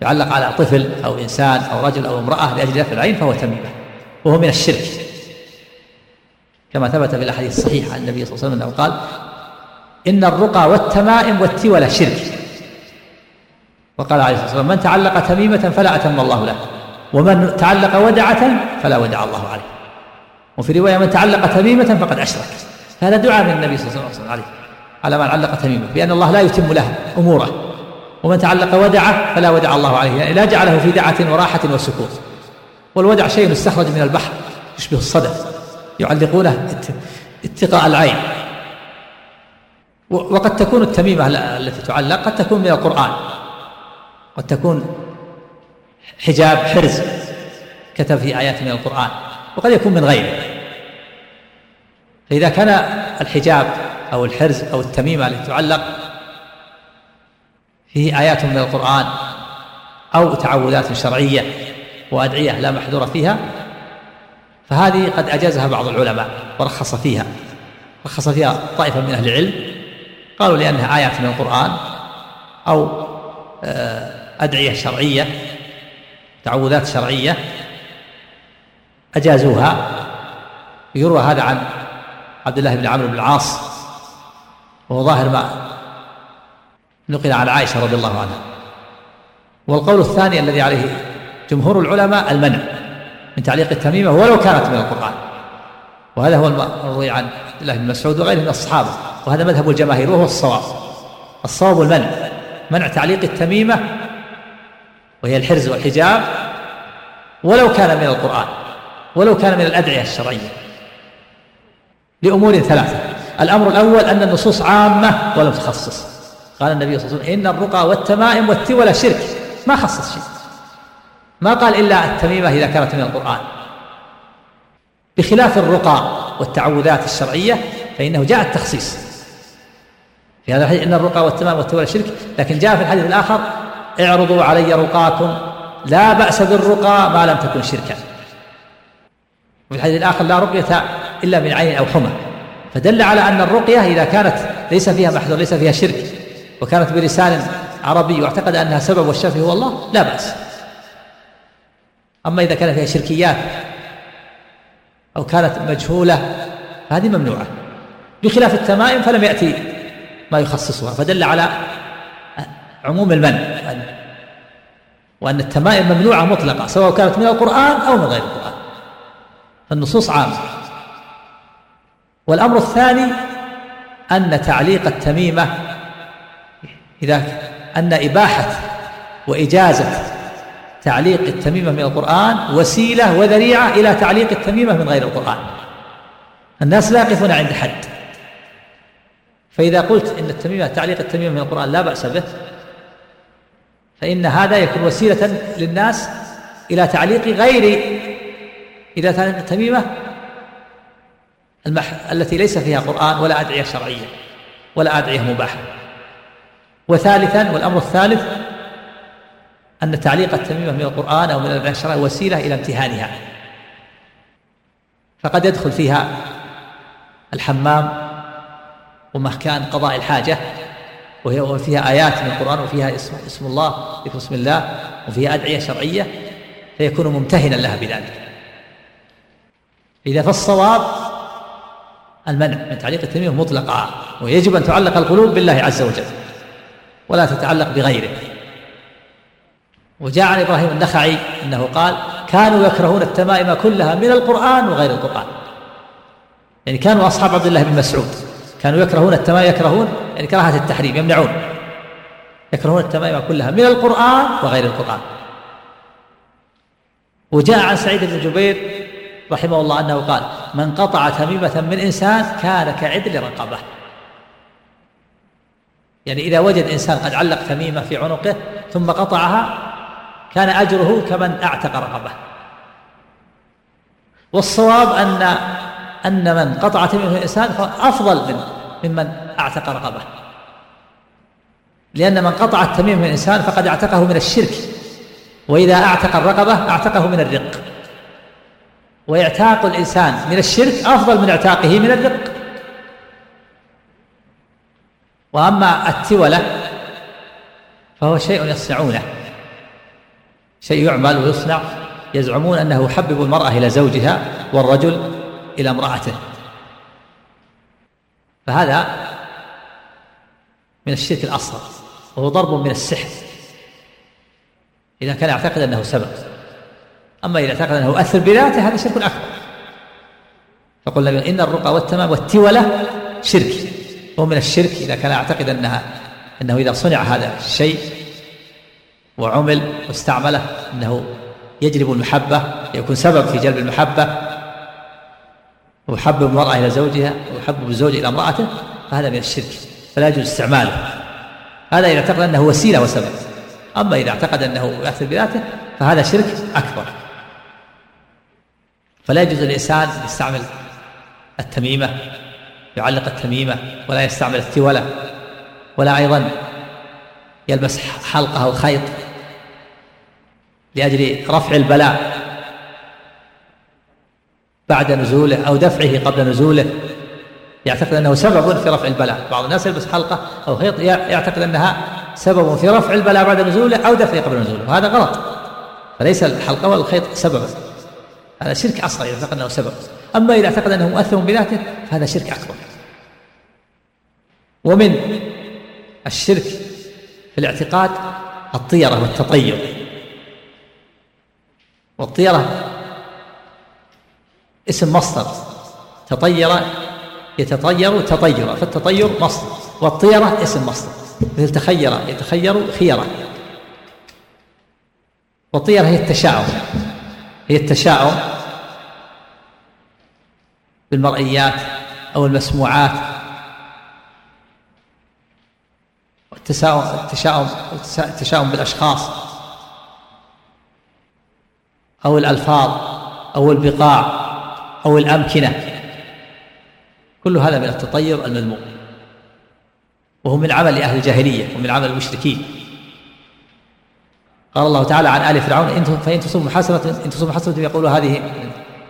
يعلق على طفل أو إنسان أو رجل أو امرأة لأجل دفع العين فهو تميمة وهو من الشرك. كما ثبت في الأحاديث الصحيحة عن النبي صلى الله عليه وسلم أنه قال إن الرقى والتمائم والتولى شرك. وقال عليه الصلاة والسلام من تعلق تميمة فلا أتم الله له ومن تعلق ودعة فلا ودع الله عليه. وفي رواية من تعلق تميمة فقد أشرك. هذا دعاء من النبي صلى الله عليه وسلم عليه على من علق تميمة بأن الله لا يتم له أموره. ومن تعلق ودعة فلا ودع الله عليه. يعني لا جعله في دعة وراحة وسكون والودع شيء استخرج من البحر يشبه الصدف. يعلقونه اتقاء العين. وقد تكون التميمة التي تعلق قد تكون من القرآن. قد تكون حجاب حرز كتب في آيات من القرآن. وقد يكون من غيره. فإذا كان الحجاب أو الحرز أو التميمة التي تعلق فيه آيات من القرآن أو تعوذات شرعية وأدعية لا محذور فيها فهذه قد أجازها بعض العلماء ورخص فيها. رخص فيها طائفة من أهل العلم. قالوا لأنها آيات من القرآن أو آه، أدعية شرعية تعوذات شرعية أجازوها. يروى هذا عن عبد الله بن عمرو بن العاص وهو ظاهر ما نقل عن عائشة رضي الله عنها. والقول الثاني الذي عليه جمهور العلماء المنع. من تعليق التميمة ولو كانت من القرآن. وهذا هو المروي عن عبد الله بن مسعود وغيره من الصحابة. وهذا مذهب الجماهير وهو الصواب. الصواب المنع. منع تعليق التميمة وهي الحرز والحجاب ولو كان من القرآن. ولو كان من الأدعية الشرعية. لأمور ثلاثة. الأمر الأول أن النصوص عامة ولم تخصص. قال النبي صلى الله عليه وسلم إن الرقى والتمائم والتولى شرك. ما خصص شيء. ما قال إلا التميمة إذا كانت من القرآن. بخلاف الرقى والتعوذات الشرعية فإنه جاء التخصيص. في هذا الحديث إن الرقى والتمام والتولى شرك لكن جاء في الحديث الآخر اعرضوا علي رقاكم لا بأس بالرقى ما لم تكن شركا. وفي الحديث الآخر لا رقية إلا من عين أو حمى. فدل على أن الرقية إذا كانت ليس فيها محذور ليس فيها شرك وكانت بلسان عربي واعتقد أنها سبب والشافي هو الله لا بأس. أما إذا كان فيها شركيات أو كانت مجهولة فهذه ممنوعة. بخلاف التمائم فلم يأتي ما يخصصها فدل على عموم المنع وأن التمائم ممنوعة مطلقة سواء كانت من القرآن أو من غير القرآن. فالنصوص عامة. والأمر الثاني أن تعليق التميمة إذا أن إباحة وإجازة تعليق التميمة من القرآن وسيلة وذريعة إلى تعليق التميمة من غير القرآن. الناس لا يقفون عند حد. فإذا قلت إن التميمة تعليق التميمة من القرآن لا بأس به فإن هذا يكون وسيلة للناس إلى تعليق غير إذا كانت التميمة المح... التي ليس فيها قرآن ولا أدعية شرعية ولا أدعية مباحة. وثالثا والأمر الثالث أن تعليق التميمة من القرآن أو من الأدعية الشرعية وسيلة إلى امتهانها. فقد يدخل فيها الحمام ومكان قضاء الحاجة وهي وفيها آيات من القرآن وفيها اسم, اسم الله ذكر اسم الله وفيها أدعية شرعية فيكون ممتهنا لها بذلك. إذا فالصواب المنع من تعليق التميم مطلقا ويجب أن تعلق القلوب بالله عز وجل ولا تتعلق بغيره. وجاء عن إبراهيم النخعي أنه قال كانوا يكرهون التمائم كلها من القرآن وغير القرآن. يعني كانوا أصحاب عبد الله بن مسعود. كانوا يكرهون التمائم يكرهون يعني كراهة التحريم يمنعون. يكرهون التمائم كلها من القرآن وغير القرآن. وجاء عن سعيد بن جبير رحمه الله أنه قال من قطع تميمة من إنسان كان كعدل رقبة. يعني إذا وجد إنسان قد علق تميمة في عنقه ثم قطعها كان أجره كمن أعتق رقبة. والصواب أن أن من قطع تميمة الإنسان أفضل من ممن أعتق رقبة. لأن من قطع التميم من الإنسان فقد اعتقه من الشرك وإذا أعتق الرقبة أعتقه من الرق. وإعتاق الإنسان من الشرك أفضل من إعتاقه من الرق. وأما التولة فهو شيء يصنعونه. شيء يعمل ويصنع. يزعمون أنه يحبب المرأة إلى زوجها والرجل إلى امرأته. فهذا من الشرك الأصغر وهو ضرب من السحر. إذا كان يعتقد أنه سبب أما إذا اعتقد أنه يؤثر بذاته هذا شرك أكبر. فقلنا إن الرقى والتمام والتولة شرك. هو من الشرك إذا كان يعتقد أنها أنه إذا صنع هذا الشيء وعمل واستعمله أنه يجلب المحبة يكون سبب في جلب المحبة. ويحبب المرأة إلى زوجها ويحبب الزوج إلى امرأته فهذا من الشرك فلا يجوز استعماله. هذا إذا اعتقد أنه وسيلة وسبب. أما إذا اعتقد أنه يأثر بذاته فهذا شرك أكبر. فلا يجوز للإنسان يستعمل التميمة يعلق التميمة ولا يستعمل التولة ولا أيضا يلبس حلقة أو خيط لأجل رفع البلاء بعد نزوله أو دفعه قبل نزوله. يعتقد أنه سبب في رفع البلاء. بعض الناس يلبس حلقة أو خيط يعتقد أنها سبب في رفع البلاء بعد نزوله أو دفعه قبل نزوله وهذا غلط. فليس الحلقة ولا الخيط سببا هذا شرك أصغر إذا اعتقد أنه سبب. أما إذا اعتقد أنه مؤثر بذاته فهذا شرك أكبر. ومن الشرك في الاعتقاد الطيرة والتطير. والطيرة. اسم مصدر. تطير يتطير تطيرا فالتطير مصدر. والطيرة اسم مصدر. مثل تخير يتخير خيرة والطيرة هي التشاؤم. هي التشاؤم بالمرئيات أو المسموعات. التشاؤم التشاؤم بالأشخاص. أو الألفاظ أو البقاع أو الأمكنة. كل هذا من التطير المذموم وهو من عمل أهل الجاهلية ومن عمل المشركين. قال الله تعالى عن آل فرعون فإن تصب حسنة إن تصب حسنة يقول هذه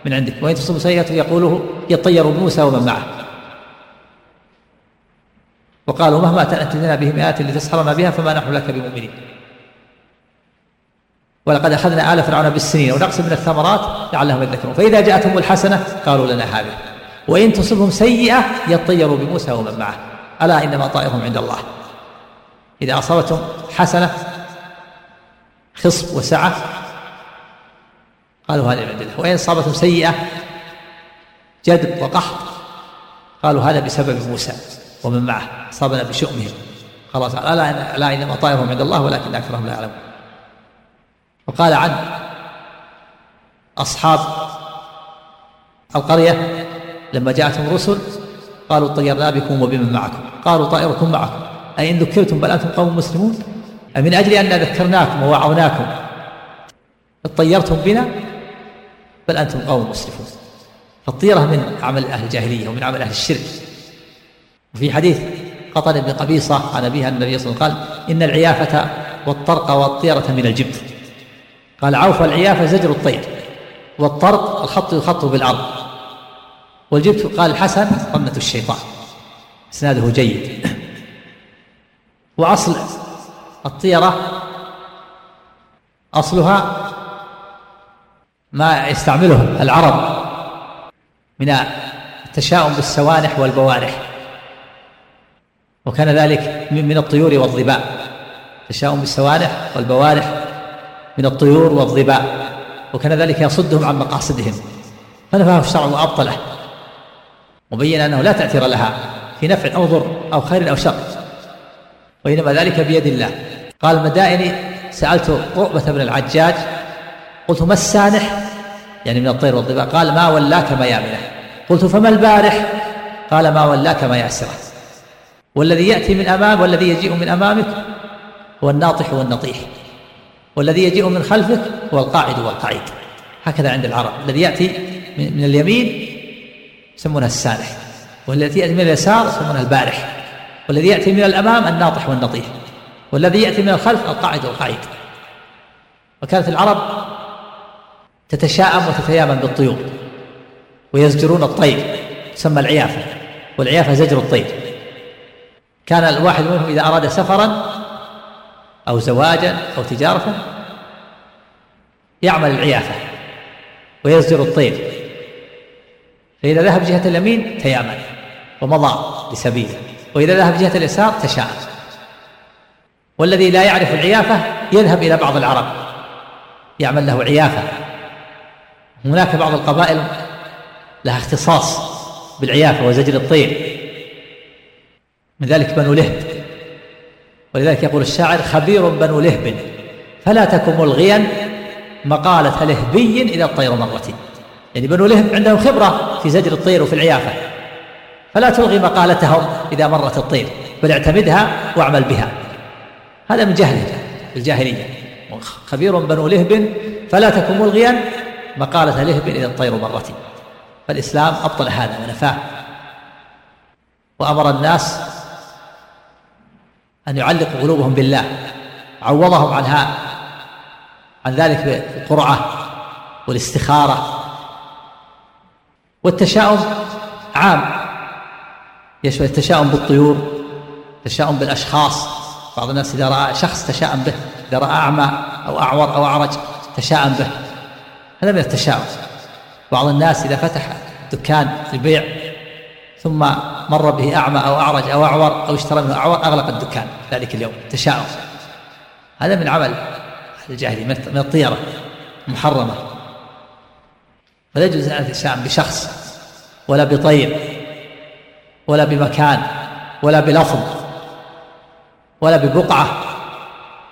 من عندك وإن تصب سيئة يقوله يطير بموسى ومن معه. وقالوا مهما تأتينا به مئات لتسحرنا بها فما نحن لك بمؤمنين. ولقد أخذنا آل فرعون بالسنين ونقص من الثمرات لعلهم يذكرون. فإذا جاءتهم الحسنة قالوا لنا هذه. وإن تصبهم سيئة يطيروا بموسى ومن معه. ألا إنما طائرهم عند الله. إذا أصابتهم حسنة خصب وسعة قالوا هذه من عند الله وإن أصابتهم سيئة جدب وقحط قالوا هذا بسبب موسى ومن معه. أصابنا بشؤمهم. خلاص. ألا لا إنما طائرهم عند الله ولكن أكثرهم لا يعلمون. وقال عن أصحاب القرية لما جاءتهم الرسل قالوا طيرنا بكم وبمن معكم. قالوا طائركم معكم. أي إن ذكرتم بل أنتم قوم مسلمون؟ من أجل أن ذكرناكم ووعوناكم؟ اطيرتم بنا بل أنتم قوم مسرفون فالطيرة من عمل أهل الجاهلية ومن عمل أهل الشرك. وفي حديث قطن بن قبيصة عن أبيها النبي صلى الله عليه وسلم قال إن العيافة والطرق والطيرة من الجبت. قال عوف العيافة زجر الطير والطرق الخط يخط بالأرض والجبت قال الحسن رمة الشيطان. إسناده جيد. وأصل الطيرة أصلها ما يستعمله العرب من التشاؤم بالسوانح والبوارح وكان ذلك من الطيور والظباء. تشاؤم بالسوانح والبوارح من الطيور والظباء وكان ذلك يصدهم عن مقاصدهم. فنفاه الشرع وأبطله. وبين أنه لا تأثير لها في نفع أو ضر أو خير أو شر. وإنما ذلك بيد الله. قال المدائني سألت رؤبة بن العجاج قلت ما السانح؟ يعني من الطير والظباء قال ما ولاك ميامنه قلت فما البارح؟ قال ما ولاك مياسره والذي يأتي من أمام والذي يجيء من أمامك هو الناطح والنطيح. والذي يجيء من خلفك هو القاعد والقعيد. هكذا عند العرب. الذي يأتي من اليمين يسمونها السانح والذي يأتي من اليسار يسمونها البارح. والذي يأتي من الأمام الناطح والنطيح. والذي يأتي من الخلف القاعد والقعيد. وكانت العرب تتشاءم وتتيامن بالطيور ويزجرون الطير تسمى العيافة. والعيافة زجر الطير. كان الواحد منهم إذا أراد سفرا أو زواجا أو تجارة يعمل العيافة ويزجر الطير. فإذا ذهب جهة اليمين تيامن ومضى لسبيله وإذا ذهب جهة اليسار تشاءم. والذي لا يعرف العيافة يذهب إلى بعض العرب يعمل له عيافة. هناك بعض القبائل لها اختصاص بالعيافة وزجر الطير. من ذلك بنو لهب. ولذلك يقول الشاعر خبير بنو لهب فلا تكن ملغيا مقالة لهبي إذا الطير مرتين يعني بنو لهب عندهم خبرة في زجر الطير وفي العيافة. فلا تلغي مقالتهم إذا مرت الطير بل اعتمدها واعمل بها. هذا من جهل الجاهلية. خبير بنو لهب فلا تكن ملغيا مقالة لهب إذا الطير مرت فالإسلام أبطل هذا ونفاه. وأمر الناس أن يعلقوا قلوبهم بالله عوضهم عنها عن ذلك بالقرعة والاستخارة والتشاؤم عام. يشمل التشاؤم بالطيور التشاؤم بالأشخاص بعض الناس إذا رأى شخص تشاءم به إذا رأى أعمى أو أعور أو أعرج تشاءم به هذا من التشاؤم. بعض الناس إذا فتح دكان للبيع ثم مر به أعمى أو أعرج أو أعور أو اشترى منه أعور أغلق الدكان ذلك اليوم تشاؤم. هذا من عمل الجاهلية من الطيرة محرمة فلا يجوز أن تتشاءم بشخص ولا بطير ولا بمكان ولا بلفظ ولا ببقعة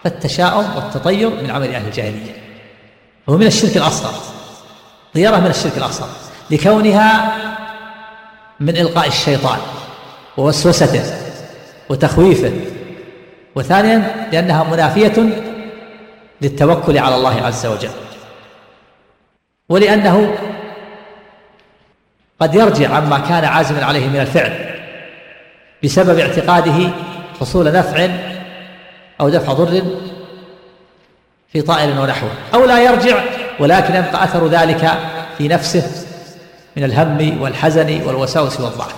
فالتشاؤم والتطير من عمل أهل الجاهلية. هو من الشرك الأصغر طيرة من الشرك الأصغر لكونها من إلقاء الشيطان ووسوسته وتخويفه. وثانيا لأنها منافية للتوكل على الله عز وجل ولأنه قد يرجع عما كان عازما عليه من الفعل بسبب اعتقاده حصول نفع أو دفع ضر في طائر ونحوه أو لا يرجع ولكن يبقى أثر ذلك في نفسه من الهم والحزن والوساوس والضعف.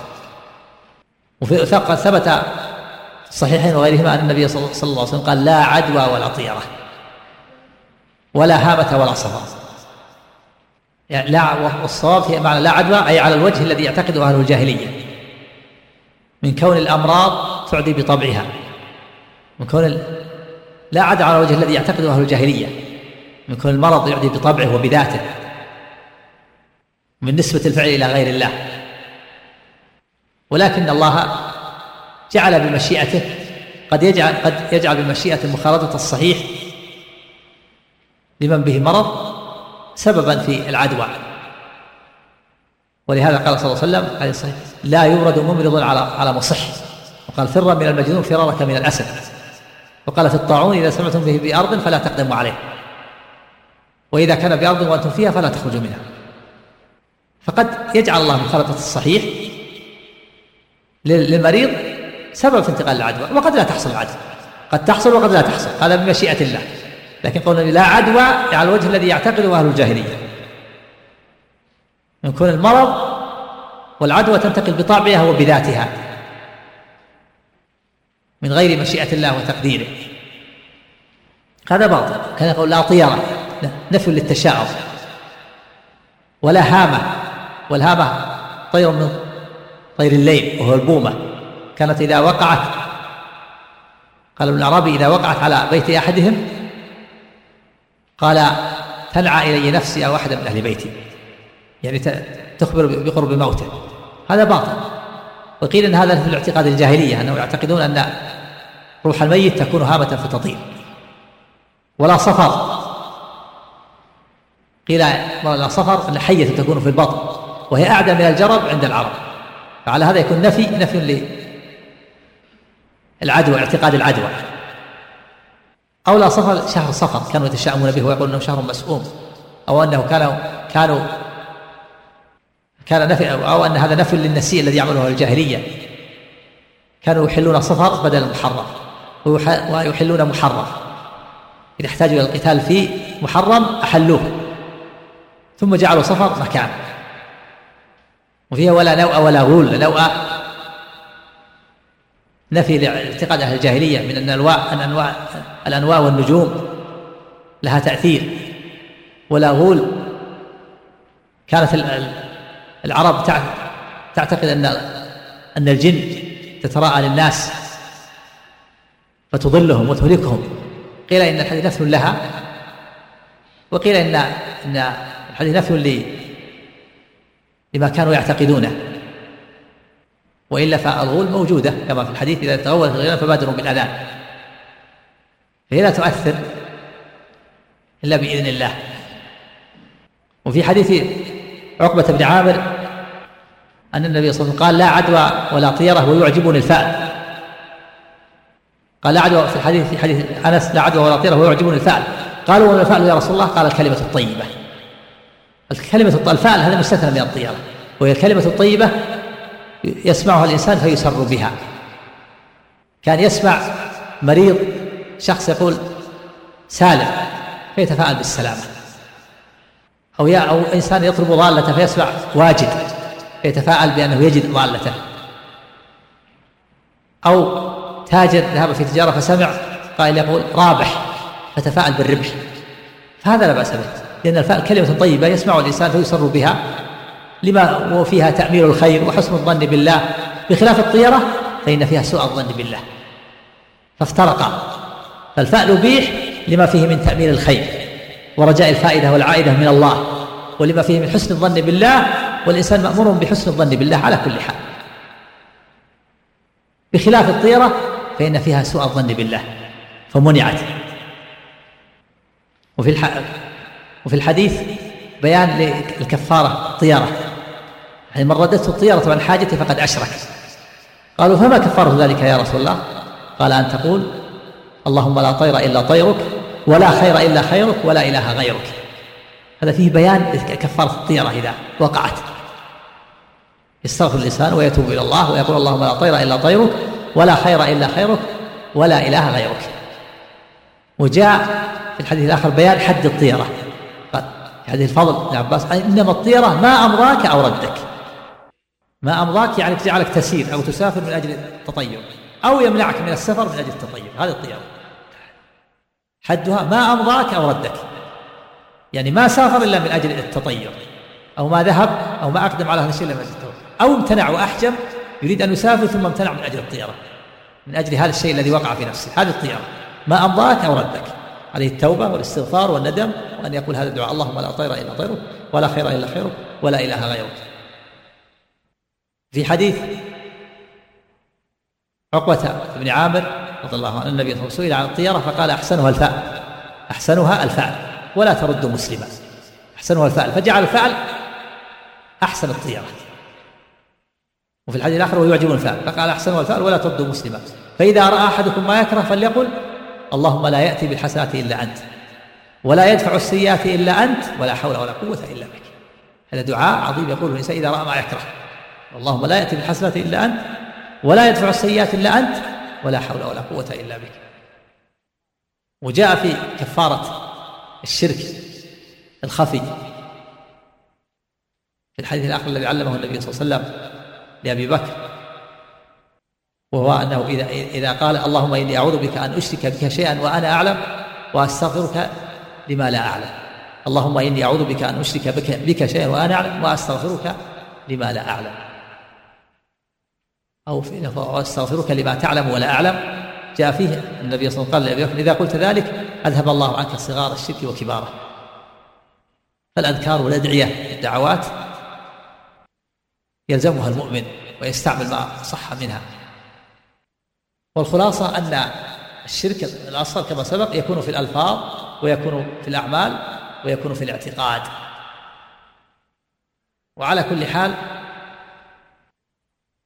وفي قد ثبت الصحيحين وغيرهما أن النبي صلى الله عليه وسلم قال لا عدوى ولا طيرة ولا هامة ولا صفا يعني لا والصواب في معنى لا عدوى أي على الوجه الذي يعتقده أهل الجاهلية. من كون الأمراض تعدي بطبعها. من كون لا عدا على وجه الذي يعتقده أهل الجاهلية. من كون المرض يعدي بطبعه وبذاته. من نسبة الفعل إلى غير الله. ولكن الله جعل بمشيئته قد يجعل قد يجعل بمشيئة مخالطة الصحيح لمن به مرض سببا في العدوى. ولهذا قال صلى الله عليه وسلم عليه لا يورد ممرض على على مصح. وقال فر من المجنون فرارك من الأسد. وقال في الطاعون إذا سمعتم به بأرض فلا تقدموا عليه. وإذا كان بأرض وأنتم فيها فلا تخرجوا منها. فقد يجعل الله مخالطه الصحيح للمريض سبب في انتقال العدوى وقد لا تحصل العدوى. قد تحصل وقد لا تحصل هذا بمشيئه الله. لكن قولنا لا عدوى على الوجه الذي يعتقده أهل الجاهلية. يكون المرض والعدوى تنتقل بطبعها وبذاتها من غير مشيئة الله وتقديره. هذا باطل. كان يقول لا طيرة نفي للتشاؤم ولا هامة. والهامة طير من طير الليل وهو البومة. كانت إذا وقعت قال ابن العربي إذا وقعت على بيت أحدهم قال تنعى إلي نفسي أو أحد من أهل بيتي. يعني تخبر بقرب موته هذا باطل. وقيل إن هذا في الاعتقاد الجاهلية أنهم يعتقدون أن روح الميت تكون هامه فتطير ولا صفر. قيل لا صفر إن حية تكون في البطن. وهي أعدى من الجرب عند العرب. فعلى هذا يكون نفي نفي للعدوى اعتقاد العدوى. أو لا صفر شهر صفر كانوا يتشائمون به ويقولون إنه شهر مسؤوم أو أنه كانوا كانوا كان نفي أو أن هذا نفي للنسيء الذي يعمله الجاهلية. كانوا يحلون صفر بدل المحرم ويحلون محرم. إذا احتاجوا إلى القتال في محرم أحلوه. ثم جعلوا صفر مكان وفيها ولا نوء ولا غول. نوء نفي لاعتقاد أهل الجاهلية من أن أنواع أن أنواع الأنواع والنجوم لها تأثير. ولا غول. كانت العرب تعتقد أن أن الجن تتراءى للناس فتضلهم وتهلكهم. قيل إن الحديث نفي لها وقيل إن إن الحديث نفي لما كانوا يعتقدونه. وإلا فالغول موجودة كما في الحديث إذا تغولت الغيلان فبادروا بالأذان. فهي لا تؤثر إلا بإذن الله. وفي حديث عقبة بن عامر أن النبي صلى الله عليه وسلم قال لا عدوى ولا طيرة ويعجبني الفأل. قال لا عدوى في الحديث في حديث أنس لا عدوى ولا طيرة ويعجبني الفأل. قالوا وما الفأل يا رسول الله؟ قال الكلمة الطيبة. الكلمة الفأل هذا مستثنى من الطيرة وهي الكلمة الطيبة يسمعها الإنسان فيسر بها. كان يسمع مريض شخص يقول سالم فيتفاءل بالسلامة. أو يا أو إنسان يطلب ضالته فيسمع واجد فيتفاءل بأنه يجد ضالته أو تاجر ذهب في تجارة فسمع قائل يقول رابح فتفاءل بالربح. فهذا لا بأس به. لأن الفاء كلمة طيبة يسمع الإنسان فيسر بها. لما وفيها تأمير الخير وحسن الظن بالله. بخلاف الطيرة فإن فيها سوء الظن بالله. فافترقا. فالفاء يبيح لما فيه من تأمير الخير ورجاء الفائدة والعائدة من الله. ولما فيه من حسن الظن بالله والإنسان مأمور بحسن الظن بالله على كل حال. بخلاف الطيرة فإن فيها سوء الظن بالله. فمنعت. وفي الح... وفي الحديث بيان للكفارة الطيرة يعني من ردته الطيرة عن حاجته فقد أشرك. قالوا فما كفارة ذلك يا رسول الله؟ قال أن تقول اللهم لا طير إلا طيرك ولا خير إلا خيرك ولا إله غيرك. هذا فيه بيان كفارة الطيرة إذا وقعت. يستغفر الإنسان ويتوب إلى الله ويقول اللهم لا طير إلا طيرك ولا خير إلا خيرك ولا إله غيرك. وجاء في الحديث الآخر بيان حد الطيرة حديث الفضل بن عباس. إنما الطيرة ما أمضاك أو ردك. ما أمضاك يعني تجعلك تسير أو تسافر من أجل التطير أو يمنعك من السفر من أجل التطير. هذه الطيرة. حدها ما أمضاك أو ردك. يعني ما سافر إلا من أجل التطير. أو ما ذهب أو ما أقدم على هذا الشيء إلا من أجل التطير. أو امتنع وأحجم يريد أن يسافر ثم امتنع من أجل الطيرة. من أجل هذا الشيء الذي وقع في نفسه. هذه الطيرة. ما أمضاك أو ردك. عليه التوبة والاستغفار والندم وأن يقول هذا الدعاء اللهم لا طير إلا طيرك ولا خير إلا خيرك ولا إله غيرك. في حديث عقبة بن عامر رضي الله عنه النبي صلى الله عليه وسلم سئل عن الطيرة فقال أحسنها الفاء أحسنها الفعل ولا ترد مسلما. أحسنها الفعل فجعل الفعل أحسن الطيرة وفي الحديث الآخر ويعجب الفعل فقال أحسنها الفعل ولا ترد مسلما. فإذا رأى أحدكم ما يكره فليقل اللهم لا يأتي بالحسنات إلا أنت ولا يدفع السيئات إلا أنت ولا حول ولا قوة إلا بك. هذا دعاء عظيم يقوله الإنسان إذا رأى ما يكره. اللهم لا يأتي بالحسنات إلا أنت ولا يدفع السيئات إلا أنت ولا حول ولا قوة إلا بك. وجاء في كفارة الشرك الخفي في الحديث الآخر الذي علمه النبي صلى الله عليه وسلم لأبي بكر. وهو أنه إذا إذا قال اللهم إني أعوذ بك أن أشرك بك شيئا وأنا أعلم وأستغفرك لما لا أعلم. اللهم إني أعوذ بك أن أشرك بك, بك شيئا وأنا أعلم وأستغفرك لما لا أعلم. أو أستغفرك لما تعلم ولا أعلم. جاء فيه النبي صلى الله عليه وسلم قال إذا قلت ذلك أذهب الله عنك صغار الشرك وكباره. فالأذكار والأدعية الدعوات يلزمها المؤمن ويستعمل ما صح منها. والخلاصة أن الشرك الأصغر كما سبق يكون في الألفاظ ويكون في الأعمال ويكون في الاعتقاد. وعلى كل حال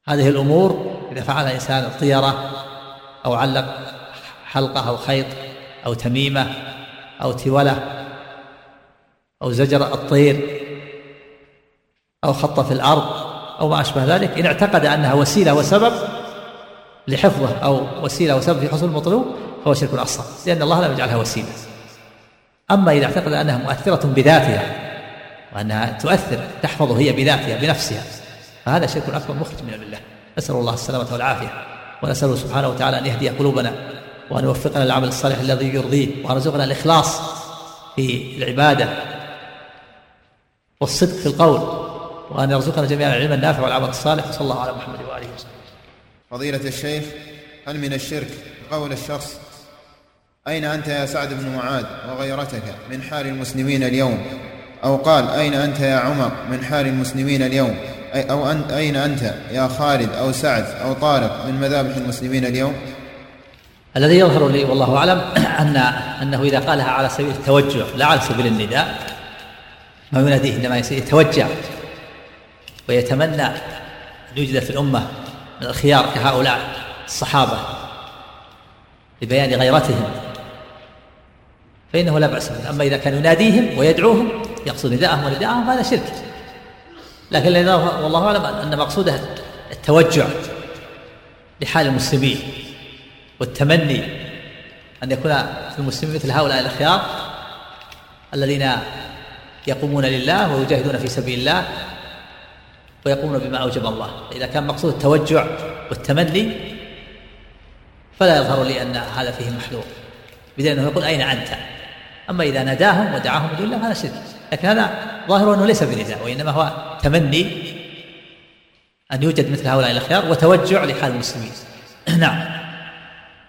هذه الأمور إذا فعل الإنسان الطيرة أو علق حلقة أو خيط أو تميمة أو تولة أو زجر الطير أو خط في الأرض أو ما أشبه ذلك إن اعتقد أنها وسيلة وسبب لحفظه أو وسيلة وسبب في حصول المطلوب فهو شرك أصغر لأن الله لم يجعلها وسيلة. أما إذا اعتقد أنها مؤثرة بذاتها وأنها تؤثر تحفظه هي بذاتها بنفسها فهذا شرك أكبر مخرج من الملة نسأل الله السلامة والعافية ونسأله سبحانه وتعالى أن يهدي قلوبنا وأن يوفقنا للعمل الصالح الذي يرضيه وأن يرزقنا الإخلاص في العبادة والصدق في القول وأن يرزقنا جميعا العلم النافع والعمل الصالح وصلى الله على محمد وآله وسلم. فضيلة الشيخ هل من الشرك قول الشخص أين أنت يا سعد بن معاذ وغيرتك من حال المسلمين اليوم؟ أو قال أين أنت يا عمر من حال المسلمين اليوم؟ أو أن أين أنت يا خالد أو سعد أو طارق من مذابح المسلمين اليوم؟ الذي يظهر لي والله أعلم *clears throat* أن أنه إذا قالها على سبيل التوجع لا على سبيل النداء ما يناديه عندما يتوجع ويتمنى أن يوجد في الأمة. من الخيار كهؤلاء الصحابة لبيان غيرتهم. فإنه لا بأس أما إذا كان يناديهم ويدعوهم يقصد نداءهم ونداءهم هذا شرك. لكن والله أعلم أن مقصوده التوجع لحال المسلمين والتمني أن يكون في المسلمين مثل هؤلاء الأخيار الذين يقومون لله ويجاهدون في سبيل الله ويقومون بما أوجب الله. إذا كان مقصود التوجع والتمني فلا يظهر لي أن هذا فيه محذور. بدليل أنه يقول أين أنت؟ أما إذا ناداهم ودعاهم بدون الله هذا شرك. لكن هذا ظاهر أنه ليس بنداء وإنما هو تمني أن يوجد مثل هؤلاء الأخيار وتوجع لحال المسلمين. *clears throat* نعم.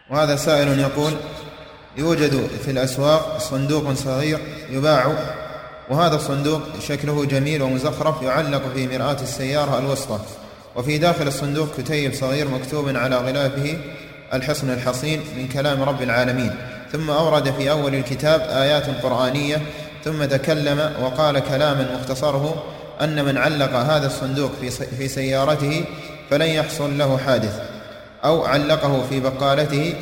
وهذا سائل يقول يوجد في الأسواق صندوق صغير يباع وهذا الصندوق شكله جميل ومزخرف يعلق في مرآة السيارة الوسطى. وفي داخل الصندوق كتيب صغير مكتوب على غلافه الحصن الحصين من كلام رب العالمين. ثم أورد في أول الكتاب آيات قرآنية ثم تكلم وقال كلاما مختصره أن من علق هذا الصندوق في سيارته فلن يحصل له حادث أو علقه في بقالته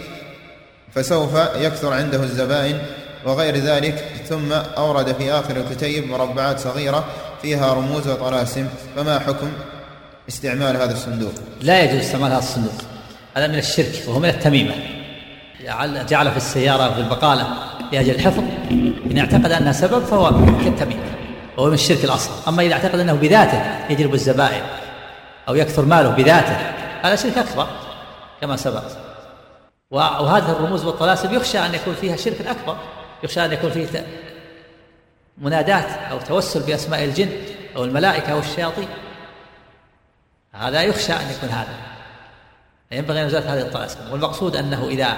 فسوف يكثر عنده الزبائن وغير ذلك ثم أورد في آخر الكتيب مربعات صغيرة فيها رموز وطلاسم. فما حكم استعمال هذا الصندوق؟ لا يجوز استعمال هذا الصندوق. هذا من الشرك وهو من التميمة. جعل في السيارة في البقالة لأجل الحفظ إن اعتقد أنها سبب فهو كالتميمة وهو من الشرك الأصغر أما إذا اعتقد أنه بذاته يجلب الزبائن أو يكثر ماله بذاته هذا شرك أكبر كما سبق. وهذه الرموز والطلاسم يخشى أن يكون فيها شرك أكبر. يخشى أن يكون فيه منادات أو توسل بأسماء الجن أو الملائكة أو الشياطين. هذا يخشى أن يكون هذا. ينبغي أن يزال هذه الطلاسم والمقصود أنه إذا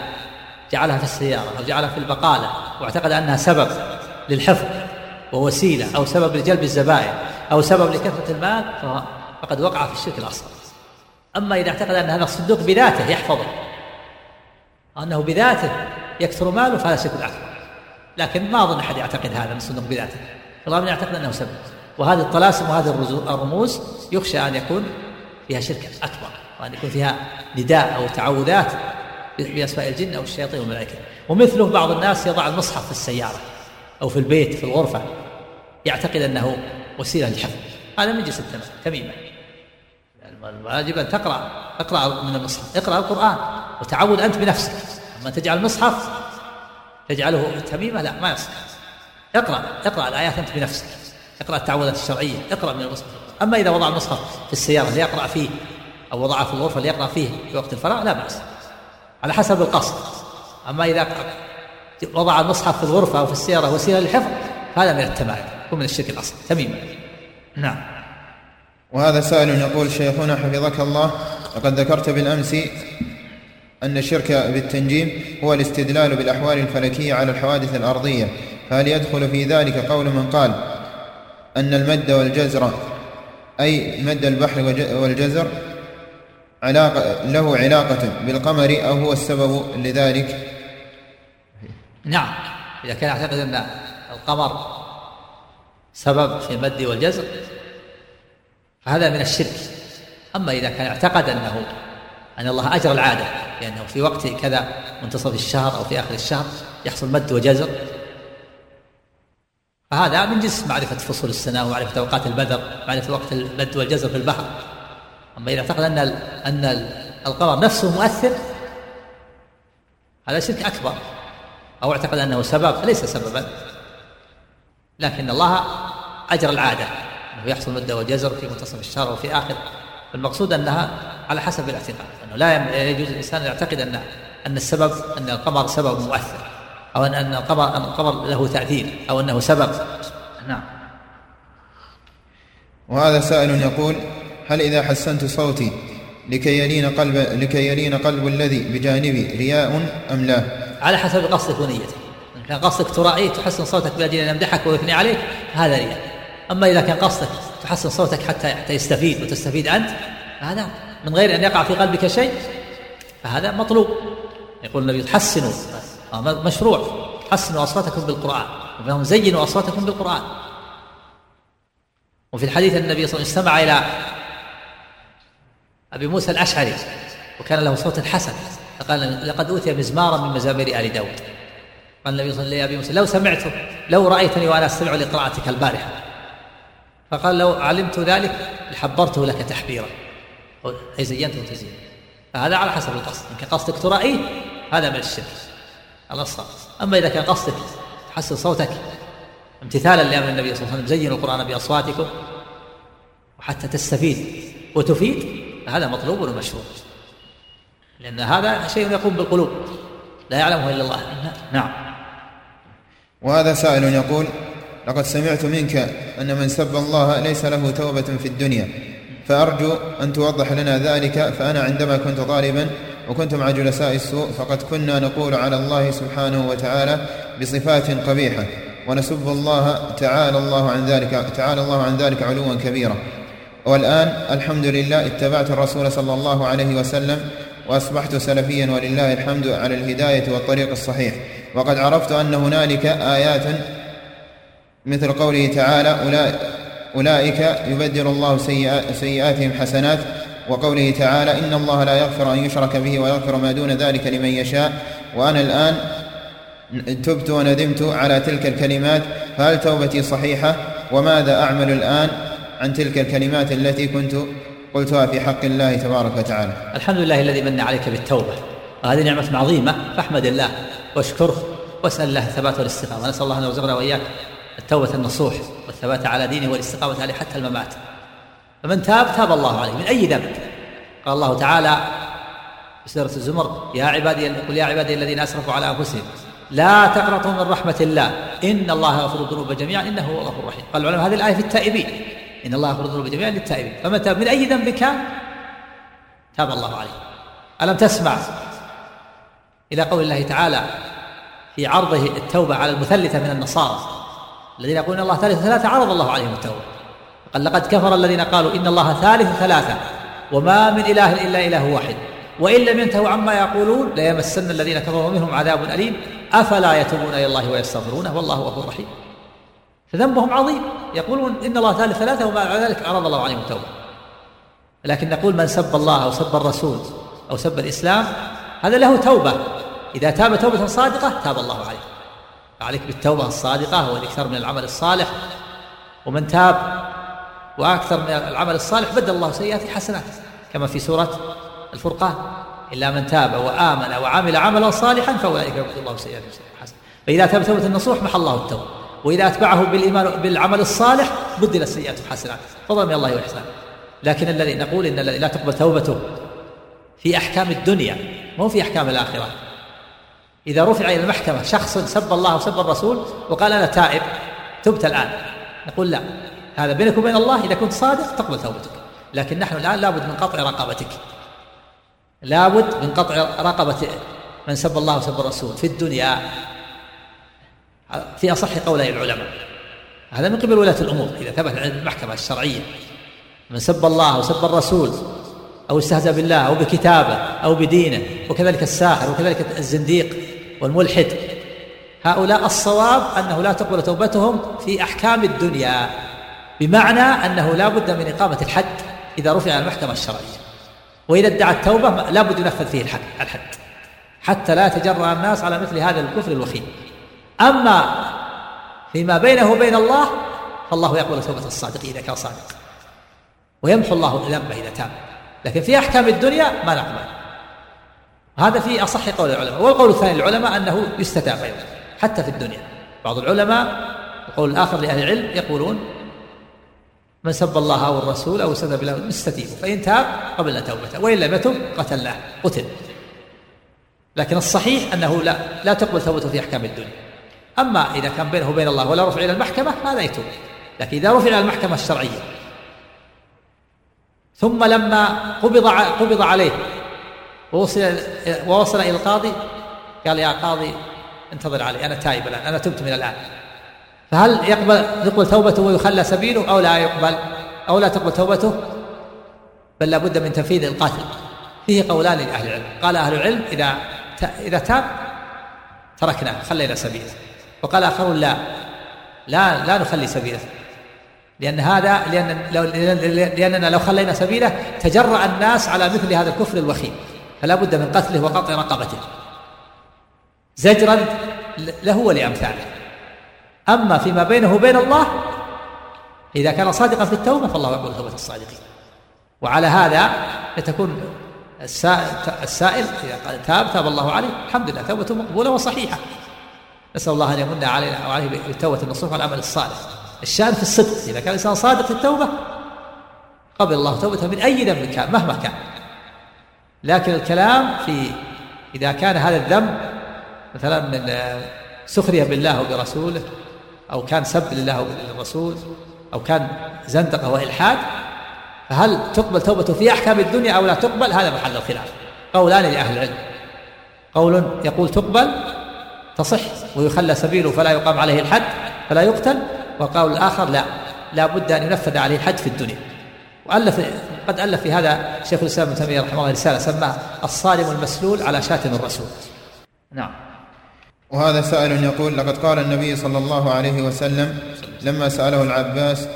جعلها في السيارة أو جعلها في البقالة واعتقد أنها سبب للحفظ ووسيلة أو سبب لجلب الزبائن أو سبب لكثرة المال فقد وقع في الشرك الأصغر. أما إذا اعتقد أن هذا الصندوق بذاته يحفظه أنه بذاته يكثر ماله فهذا شرك أكبر. لكن ما أظن أحد يعتقد هذا من الصندوق بذاته. الله يعتقد أنه سبب. وهذه الطلاسم وهذه الرموز يخشى أن يكون فيها شرك أكبر وأن يكون فيها نداء أو تعوذات بأسماء الجن أو الشياطين والملائكة. ومثله بعض الناس يضع المصحف في السيارة أو في البيت في الغرفة يعتقد أنه وسيلة للحفظ. هذا من جنس التميمة الواجب أن تقرأ اقرأ من المصحف اقرأ القرآن وتعود أنت بنفسك. أما تجعل المصحف تجعله تميمة لا ما يصح اقرأ اقرأ الآيات أنت بنفسك. اقرأ التعوذات الشرعية. اقرأ من المصحف أما إذا وضع المصحف في السيارة ليقرأ فيه أو وضعه في الغرفة ليقرأ فيه في وقت الفراغ لا بأس. على حسب القصد. أما إذا وضع المصحف في الغرفة أو في السيارة وسيلة للحفظ هذا من التمائم ومن الشرك الأصل. تميما. نعم. وهذا سائل يقول شيخنا حفظك الله لقد ذكرت بالأمس أن الشرك بالتنجيم هو الاستدلال بالأحوال الفلكية على الحوادث الأرضية. فهل يدخل في ذلك قول من قال أن المد والجزر أي مد البحر والجزر علاقة له علاقة بالقمر أو هو السبب لذلك. نعم إذا كان يعتقد أن القمر سبب في المد والجزر فهذا من الشرك. أما إذا كان اعتقد أنه أن الله أجرى العادة لأنه في وقت كذا منتصف الشهر أو في آخر الشهر يحصل مد وجزر. فهذا من جنس معرفة فصول السنة ومعرفة أوقات البدر معرفة وقت المد والجزر في البحر. أما إذا اعتقد أن أن القمر نفسه مؤثر هذا شرك أكبر. أو اعتقد أنه سبب فليس سببا. لكن الله أجرى العادة أنه يحصل مدة وجزر في منتصف الشهر وفي آخر. المقصود أنها على حسب الاعتقاد أنه لا يجوز الإنسان أن يعتقد أن أن السبب أن القمر سبب مؤثر أو أن أن القمر أن القمر له تأثير أو أنه سبب. نعم. وهذا سائل يقول هل إذا حسنت صوتي لكي يلين قلب لكي يلين قلب الذي بجانبي رياء أم لا؟ على حسب قصدك ونيتك. إن كان قصدك ترائي تحسن صوتك بأجل أن يمدحك ويثني عليك هذا رياء. أما إذا كان قصدك تحسن صوتك حتى حتى يستفيد وتستفيد أنت فهذا من غير أن يقع في قلبك شيء فهذا مطلوب. يقول النبي حسنوا مشروع. حسنوا أصواتكم بالقرآن وفهم زينوا أصواتكم بالقرآن. وفي الحديث النبي صلى الله عليه وسلم استمع إلى أبي موسى الأشعري وكان له صوت حسن فقال لقد أوتي مزمارا من مزامير آل داود. قال النبي صلى الله عليه وسلم موسى لو سمعت لو رأيتني وأنا أستمع لقراءتك البارحة. فقال لو علمت ذلك لحبرته لك تحبيرا أي زينته تزيين فهذا على حسب القصد. إن كان قصدك ترائيه هذا من الشرك. الأصغر أما إذا كان قصدك تحسن صوتك امتثالا لأمر النبي صلى الله عليه وسلم زينوا القرآن بأصواتكم وحتى تستفيد وتفيد فهذا مطلوب ومشروع. لأن هذا شيء يقوم بالقلوب. لا يعلمه إلا الله. نعم. وهذا سائل يقول لقد سمعت منك أن من سب الله ليس له توبة في الدنيا. فأرجو أن توضح لنا ذلك فأنا عندما كنت طالبا وكنت مع جلساء السوء فقد كنا نقول على الله سبحانه وتعالى بصفات قبيحة. ونسب الله تعالى الله عن ذلك تعالى الله عن ذلك علوا كبيرا والآن الحمد لله اتبعت الرسول صلى الله عليه وسلم وأصبحت سلفيا ولله الحمد على الهداية والطريق الصحيح. وقد عرفت أن هنالك آيات مثل قوله تعالى أولئك يبدل الله سيئاتهم حسنات وقوله تعالى إن الله لا يغفر أن يشرك به ويغفر ما دون ذلك لمن يشاء. وأنا الآن تبت وندمت على تلك الكلمات فهل توبتي صحيحة؟ وماذا أعمل الآن عن تلك الكلمات التي كنت قلتها في حق الله تبارك وتعالى؟ الحمد لله الذي من عليك بالتوبة. وهذه نعمة عظيمة فاحمد الله واشكره واسأل الله الثبات والاستقامة نسأل الله أن يرزقنا وإياك. التوبة النصوح والثبات على دينه والاستقامة عليه حتى الممات. فمن تاب تاب الله عليه. من أي ذنب؟ قال الله تعالى في سورة الزمر يا عبادي قل يا عبادي الذين أسرفوا على أنفسهم لا تقنطوا من رحمة الله. إن الله يغفر الذنوب جميعا إنه هو الغفور الرحيم. قال العلماء هذه الآية في التائبين. إن الله يغفر الذنوب جميعا للتائبين. فمن تاب من أي ذنب كان؟ تاب الله عليه. ألم تسمع إلى قول الله تعالى في عرضه التوبة على المثلثة من النصارى؟ الذين يقولون الله ثالث ثلاثة عرض الله عليهم التوبة. قال لقد كفر الذين قالوا إن الله ثالث ثلاثة وما من إله إلا إله واحد. وإن لم ينتهوا عما يقولون ليمسن الذين كفروا منهم عذاب أليم. أفلا يتوبون إلى الله ويستغفرونه والله غفور رحيم. فذنبهم عظيم. يقولون إن الله ثالث ثلاثة وما ذلك أراد الله عليهم التوبة. لكن نقول من سب الله أو سب الرسول أو سب الإسلام هذا له توبة. إذا تاب توبة صادقة تاب الله عليه. عليك بالتوبة الصادقة والإكثار من العمل الصالح. ومن تاب وأكثر من العمل الصالح بدل الله سيئاته حسنات كما في سورة الفرقان. إلا من تاب وآمن وعمل عملا صالحا فأولئك يبدل الله سيئاته حسنات. فإذا تاب توبة النصوح محى الله التوبة. وإذا أتبعه بالإيمان بالعمل الصالح بدل السيئات حسنات. فضلا من الله وإحسانه لكن الذي نقول إن الذي لا تقبل توبته في أحكام الدنيا مو في أحكام الآخرة. إذا رفع إلى المحكمة شخص سب الله وسب الرسول وقال أنا تائب تبت الآن. نقول لا هذا بينك وبين الله إذا كنت صادق تقبل توبتك. لكن نحن الآن لابد من قطع رقبتك. لابد من قطع رقبة من سب الله وسب الرسول في الدنيا. في أصح قولي العلماء. هذا من قبل ولاة الأمور إذا ثبت عند المحكمة الشرعية. من سب الله وسب الرسول أو استهزأ بالله أو بكتابه أو بدينه وكذلك الساحر وكذلك الزنديق. والملحد. هؤلاء الصواب أنه لا تقبل توبتهم في أحكام الدنيا بمعنى أنه لا بد من إقامة الحد إذا رفع المحكمة الشرعية. وإذا ادعى التوبة لا بد ينفذ فيه الحد الحد. حتى لا يتجرأ الناس على مثل هذا الكفر الوخيم. أما فيما بينه وبين الله فالله يقبل توبة الصادق إذا كان صادق ويمحو الله ذنبه إذا تاب. لكن في أحكام الدنيا ما نقبل. هذا في أصح قول العلماء والقول الثاني للعلماء أنه يستتاب أيضا حتى في الدنيا. بعض العلماء القول الآخر لأهل العلم يقولون من سب الله أو الرسول أو سب الله نستتيبه فإن تاب قبلنا توبته وإن لم يتب قتلناه قتل. لكن الصحيح أنه لا لا تقبل توبته في أحكام الدنيا. أما إذا كان بينه وبين الله ولا رفع إلى المحكمة هذا يتوب. لكن إذا رفع إلى المحكمة الشرعية ثم لما قبض قبض عليه ووصل ووصل إلى القاضي قال يا قاضي انتظر علي أنا تائب الآن أنا تبت من الآن. فهل يقبل تقبل توبته ويخلى سبيله أو لا يقبل؟ أو لا تقبل توبته؟ بل لابد من تنفيذ القاتل. فيه قولان لأهل العلم. قال أهل العلم إذا إذا تاب تركناه خلينا سبيله. وقال آخرون لا. لا لا نخلي سبيله. لأن هذا لأن لو لأننا لو خلينا سبيله تجرأ الناس على مثل هذا الكفر الوخيم. فلا بد من قتله وقطع رقبته. زجرا له ولأمثاله. أما فيما بينه وبين الله إذا كان صادقا في التوبة فالله يقول توبة الصادقين. وعلى هذا تكون السائل إذا تاب تاب الله عليه الحمد لله توبته مقبولة وصحيحة. نسأل الله أن يمن علينا وعليه بالتوبة النصوح والعمل الصالح. الشأن في الصدق إذا كان الإنسان صادق في التوبة قبل الله توبته من أي ذنب كان مهما كان. لكن الكلام في إذا كان هذا الذنب مثلا من سخرية بالله وبرسوله أو كان سب لله وللرسول أو كان زندقة وإلحاد فهل تقبل توبته في أحكام الدنيا أو لا تقبل؟ هذا محل الخلاف. قولان لأهل العلم. قول يقول تقبل تصح ويخلى سبيله فلا يقام عليه الحد فلا يقتل والقول الآخر لا. لا بد أن ينفذ عليه الحد في الدنيا. وألف قد ألف في هذا شيخ الإسلام ابن تيمية رحمه الله رسالة سماها الصارم المسلول على شاتم الرسول. نعم. وهذا سائل يقول لقد قال النبي صلى الله عليه وسلم لما سأله العباس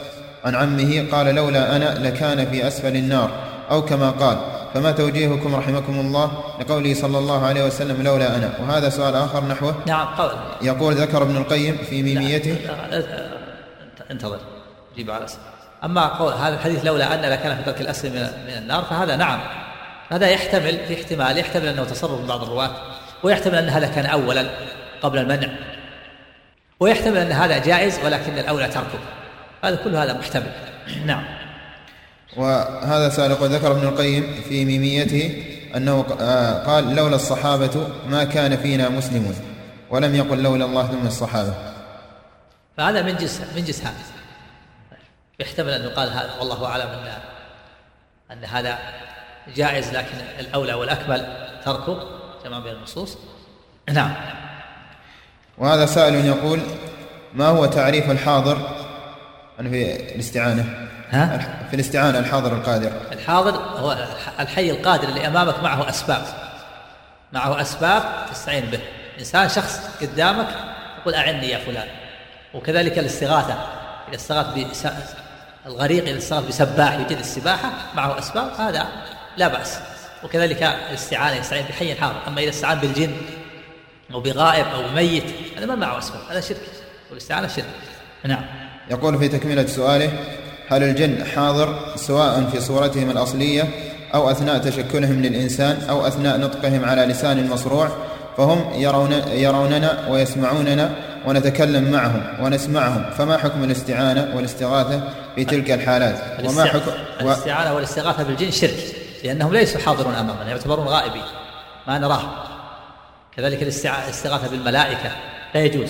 عن عمه قال لولا أنا لكان في أسفل النار. أو كما قال فما توجيهكم رحمكم الله لقوله صلى الله عليه وسلم لولا أنا؟ وهذا سؤال آخر نحوه. نعم قول. يقول ذكر ابن القيم في ميميته. انتظر. جيب على سبيل. أما قول هذا الحديث لولا أن لكان في ترك الأسر من النار فهذا نعم. هذا يحتمل في احتمال يحتمل أنه تصرف من بعض الرواة ويحتمل أن هذا كان أولا قبل المنع ويحتمل أن هذا جائز ولكن الأولى تركه. هذا كل هذا محتمل. نعم. وهذا يقول ذكر ابن القيم في ميميته أنه آه، قال لولا الصحابة ما كان فينا مسلمون ولم يقل لولا الله ثم الصحابة. فهذا من جنس من جنس هذا. يحتمل أن يقال هذا والله أعلم أن أن هذا جائز لكن الأولى والأكمل تركه جمع بين النصوص. نعم. وهذا سائل يقول ما هو تعريف الحاضر؟ في الاستعانة. ها؟ في الاستعانة الحاضر القادر. الحاضر هو الحي القادر اللي أمامك معه أسباب. معه أسباب تستعين به. إنسان شخص قدامك يقول أعني يا فلان. وكذلك الاستغاثة. إذا استغاث الغريق إذا استغاث بسباح يجد السباحة معه أسباب هذا لا بأس. وكذلك الاستعانة يستعين بحي حاضر أما إذا استعان بالجن أو بغائب أو بميت هذا ما معه أسباب هذا شرك. والاستعانة شرك. نعم. يقول في تكملة سؤاله هل الجن حاضر سواء في صورتهم الأصلية أو أثناء تشكلهم للإنسان أو أثناء نطقهم على لسان مصروع؟ فهم يرون يروننا ويسمعوننا ونتكلم معهم ونسمعهم. فما حكم الاستعانة والاستغاثة في تلك الحالات؟ وما حكم الاستعانة والاستغاثة بالجن شرك لأنهم ليسوا حاضرون أمامنا يعتبرون غائبين. ما نراهم. كذلك الاستغاثة بالملائكة لا يجوز.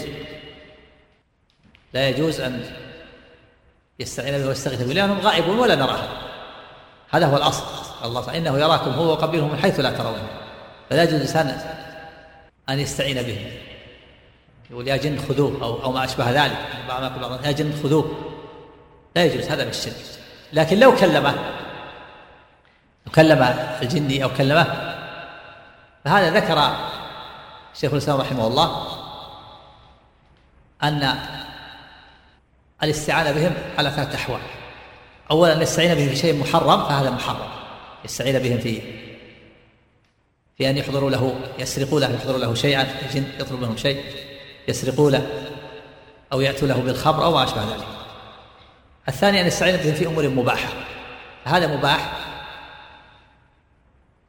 لا يجوز أن يستعين به ويستغيث به لأنهم غائبون ولا نراهم. هذا هو الأصل. الله تعالى إنه يراكم هو وقبيله من حيث لا ترونه فلا يجوز الإنسان أن يستعين به يقول يا جن خذوه أو, أو ما أشبه ذلك. بعض يقول يا جن خذوه. لا يجوز هذا من الشرك. لكن لو كلمه لو كلم الجني أو كلمه فهذا ذكر شيخ الإسلام رحمه الله أن الاستعانة بهم على ثلاثة أحوال. أولا أن يستعين بهم في شيء محرم فهذا محرم. يستعين بهم في في أن يحضروا له يسرقوا له يحضروا له شيئا الجن يطلب منهم شيء. يسرقوا له أو يأتوا له بالخمر أو ما أشبه ذلك. الثاني أن يستعين بهم في أمور مباحة. هذا مباح.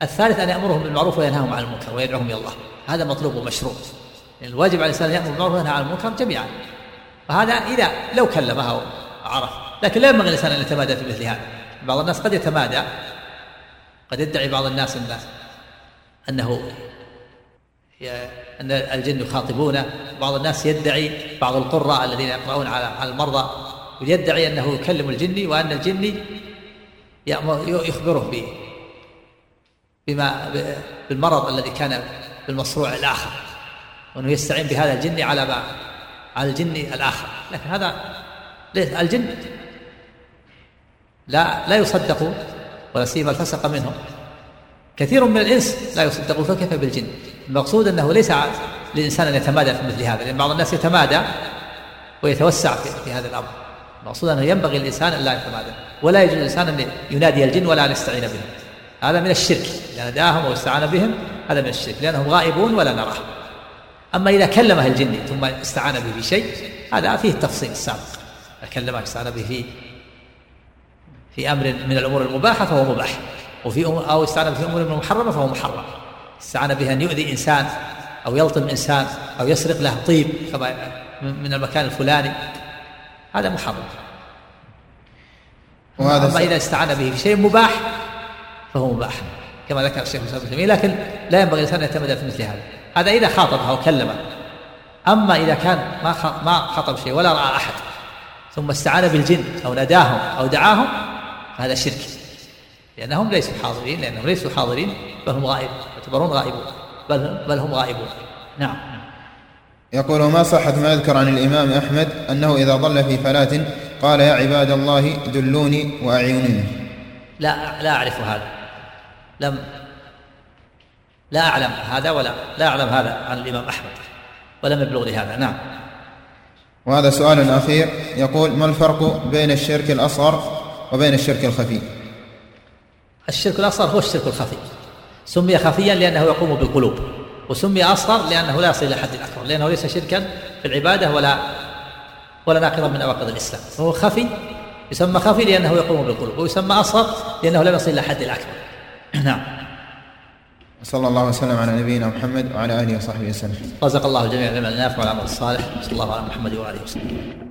الثالث أن يأمرهم بالمعروف وينهاهم عن المنكر ويدعوهم إلى الله. هذا مطلوب ومشروع يعني الواجب على الإنسان أن يأمر بالمعروف وينهى عن المنكر جميعا. فهذا إذا لو كلمها وعرف. لكن لا ينبغي الإنسان أن يتمادى في مثل هذا. بعض الناس قد يتمادى. قد يدعي بعض الناس أن أنه أن الجن يخاطبونه. بعض الناس يدعي بعض القراء الذين يقرؤون على المرضى يدعي أنه يكلم الجني وأن الجني يخبره به بما بالمرض الذي كان بالمصروع الآخر. وأنه يستعين بهذا الجن على ما على الجن الآخر. لكن هذا الجن لا لا يصدق ولا سيما الفسق منهم. كثير من الإنس لا يصدق فكيف بالجن؟ المقصود أنه ليس للإنسان أن يتمادى في مثل هذا لأن بعض الناس يتمادى ويتوسع في, هذا الأمر. المقصود أنه ينبغي الإنسان أن لا يتمادى ولا يجوز الإنسان أن ينادي الجن ولا أن يستعين بهم. هذا من الشرك إذا ناداهم أو استعان بهم هذا من الشرك لأنهم غائبون ولا نراهم أما إذا كلمه الجن ثم استعان به في شيء هذا فيه التفصيل السابق. كلمه استعان به في في أمر من الأمور المباحة فهو مباح وفي أمور أو استعان في أمور محرمة فهو محرم. استعان به أن يؤذي إنسان أو يلطم إنسان أو يسرق له طيب كما من المكان الفلاني. هذا محرم وهذا أما إذا استعان به في شيء مباح فهو مباح كما ذكر الشيخ مسلم لكن لا ينبغي الإنسان أن يعتمد في مثل هذا. هذا إذا خاطبها وكلمه أما إذا كان ما ما خطب شيء ولا رأى أحد ثم استعان بالجن أو ناداهم أو دعاهم فهذا شرك. لأنهم ليسوا حاضرين لأنهم ليسوا حاضرين بل هم غائب. يعتبرون غائبون. بل, بل هم غائبون. نعم. يقول ما صحة ما يذكر عن الإمام أحمد أنه إذا ضل في فلاة قال يا عباد الله دلوني وأعينوني. لا لا أعرف هذا. لم لا أعلم هذا ولا لا أعلم هذا عن الإمام أحمد. ولم يبلغني هذا. نعم. وهذا سؤال أخير. يقول ما الفرق بين الشرك الأصغر وبين الشرك الخفي؟ الشرك الأصغر هو الشرك الخفي. سمي خفيا لأنه يقوم بالقلوب وسمي أصغر لأنه لا يصل إلى حد الأكبر لأنه ليس شركا في العبادة ولا ولا ناقضا من نواقض الإسلام. فهو خفي يسمى خفي لأنه يقوم بالقلوب ويسمى أصغر لأنه لم يصل إلى حد الأكبر. *clears throat* نعم. صلى الله وسلم على نبينا محمد وعلى آله وصحبه وسلم. رزق الله الجميع العلم النافع والعمل الصالح صلى الله على محمد واله وسلم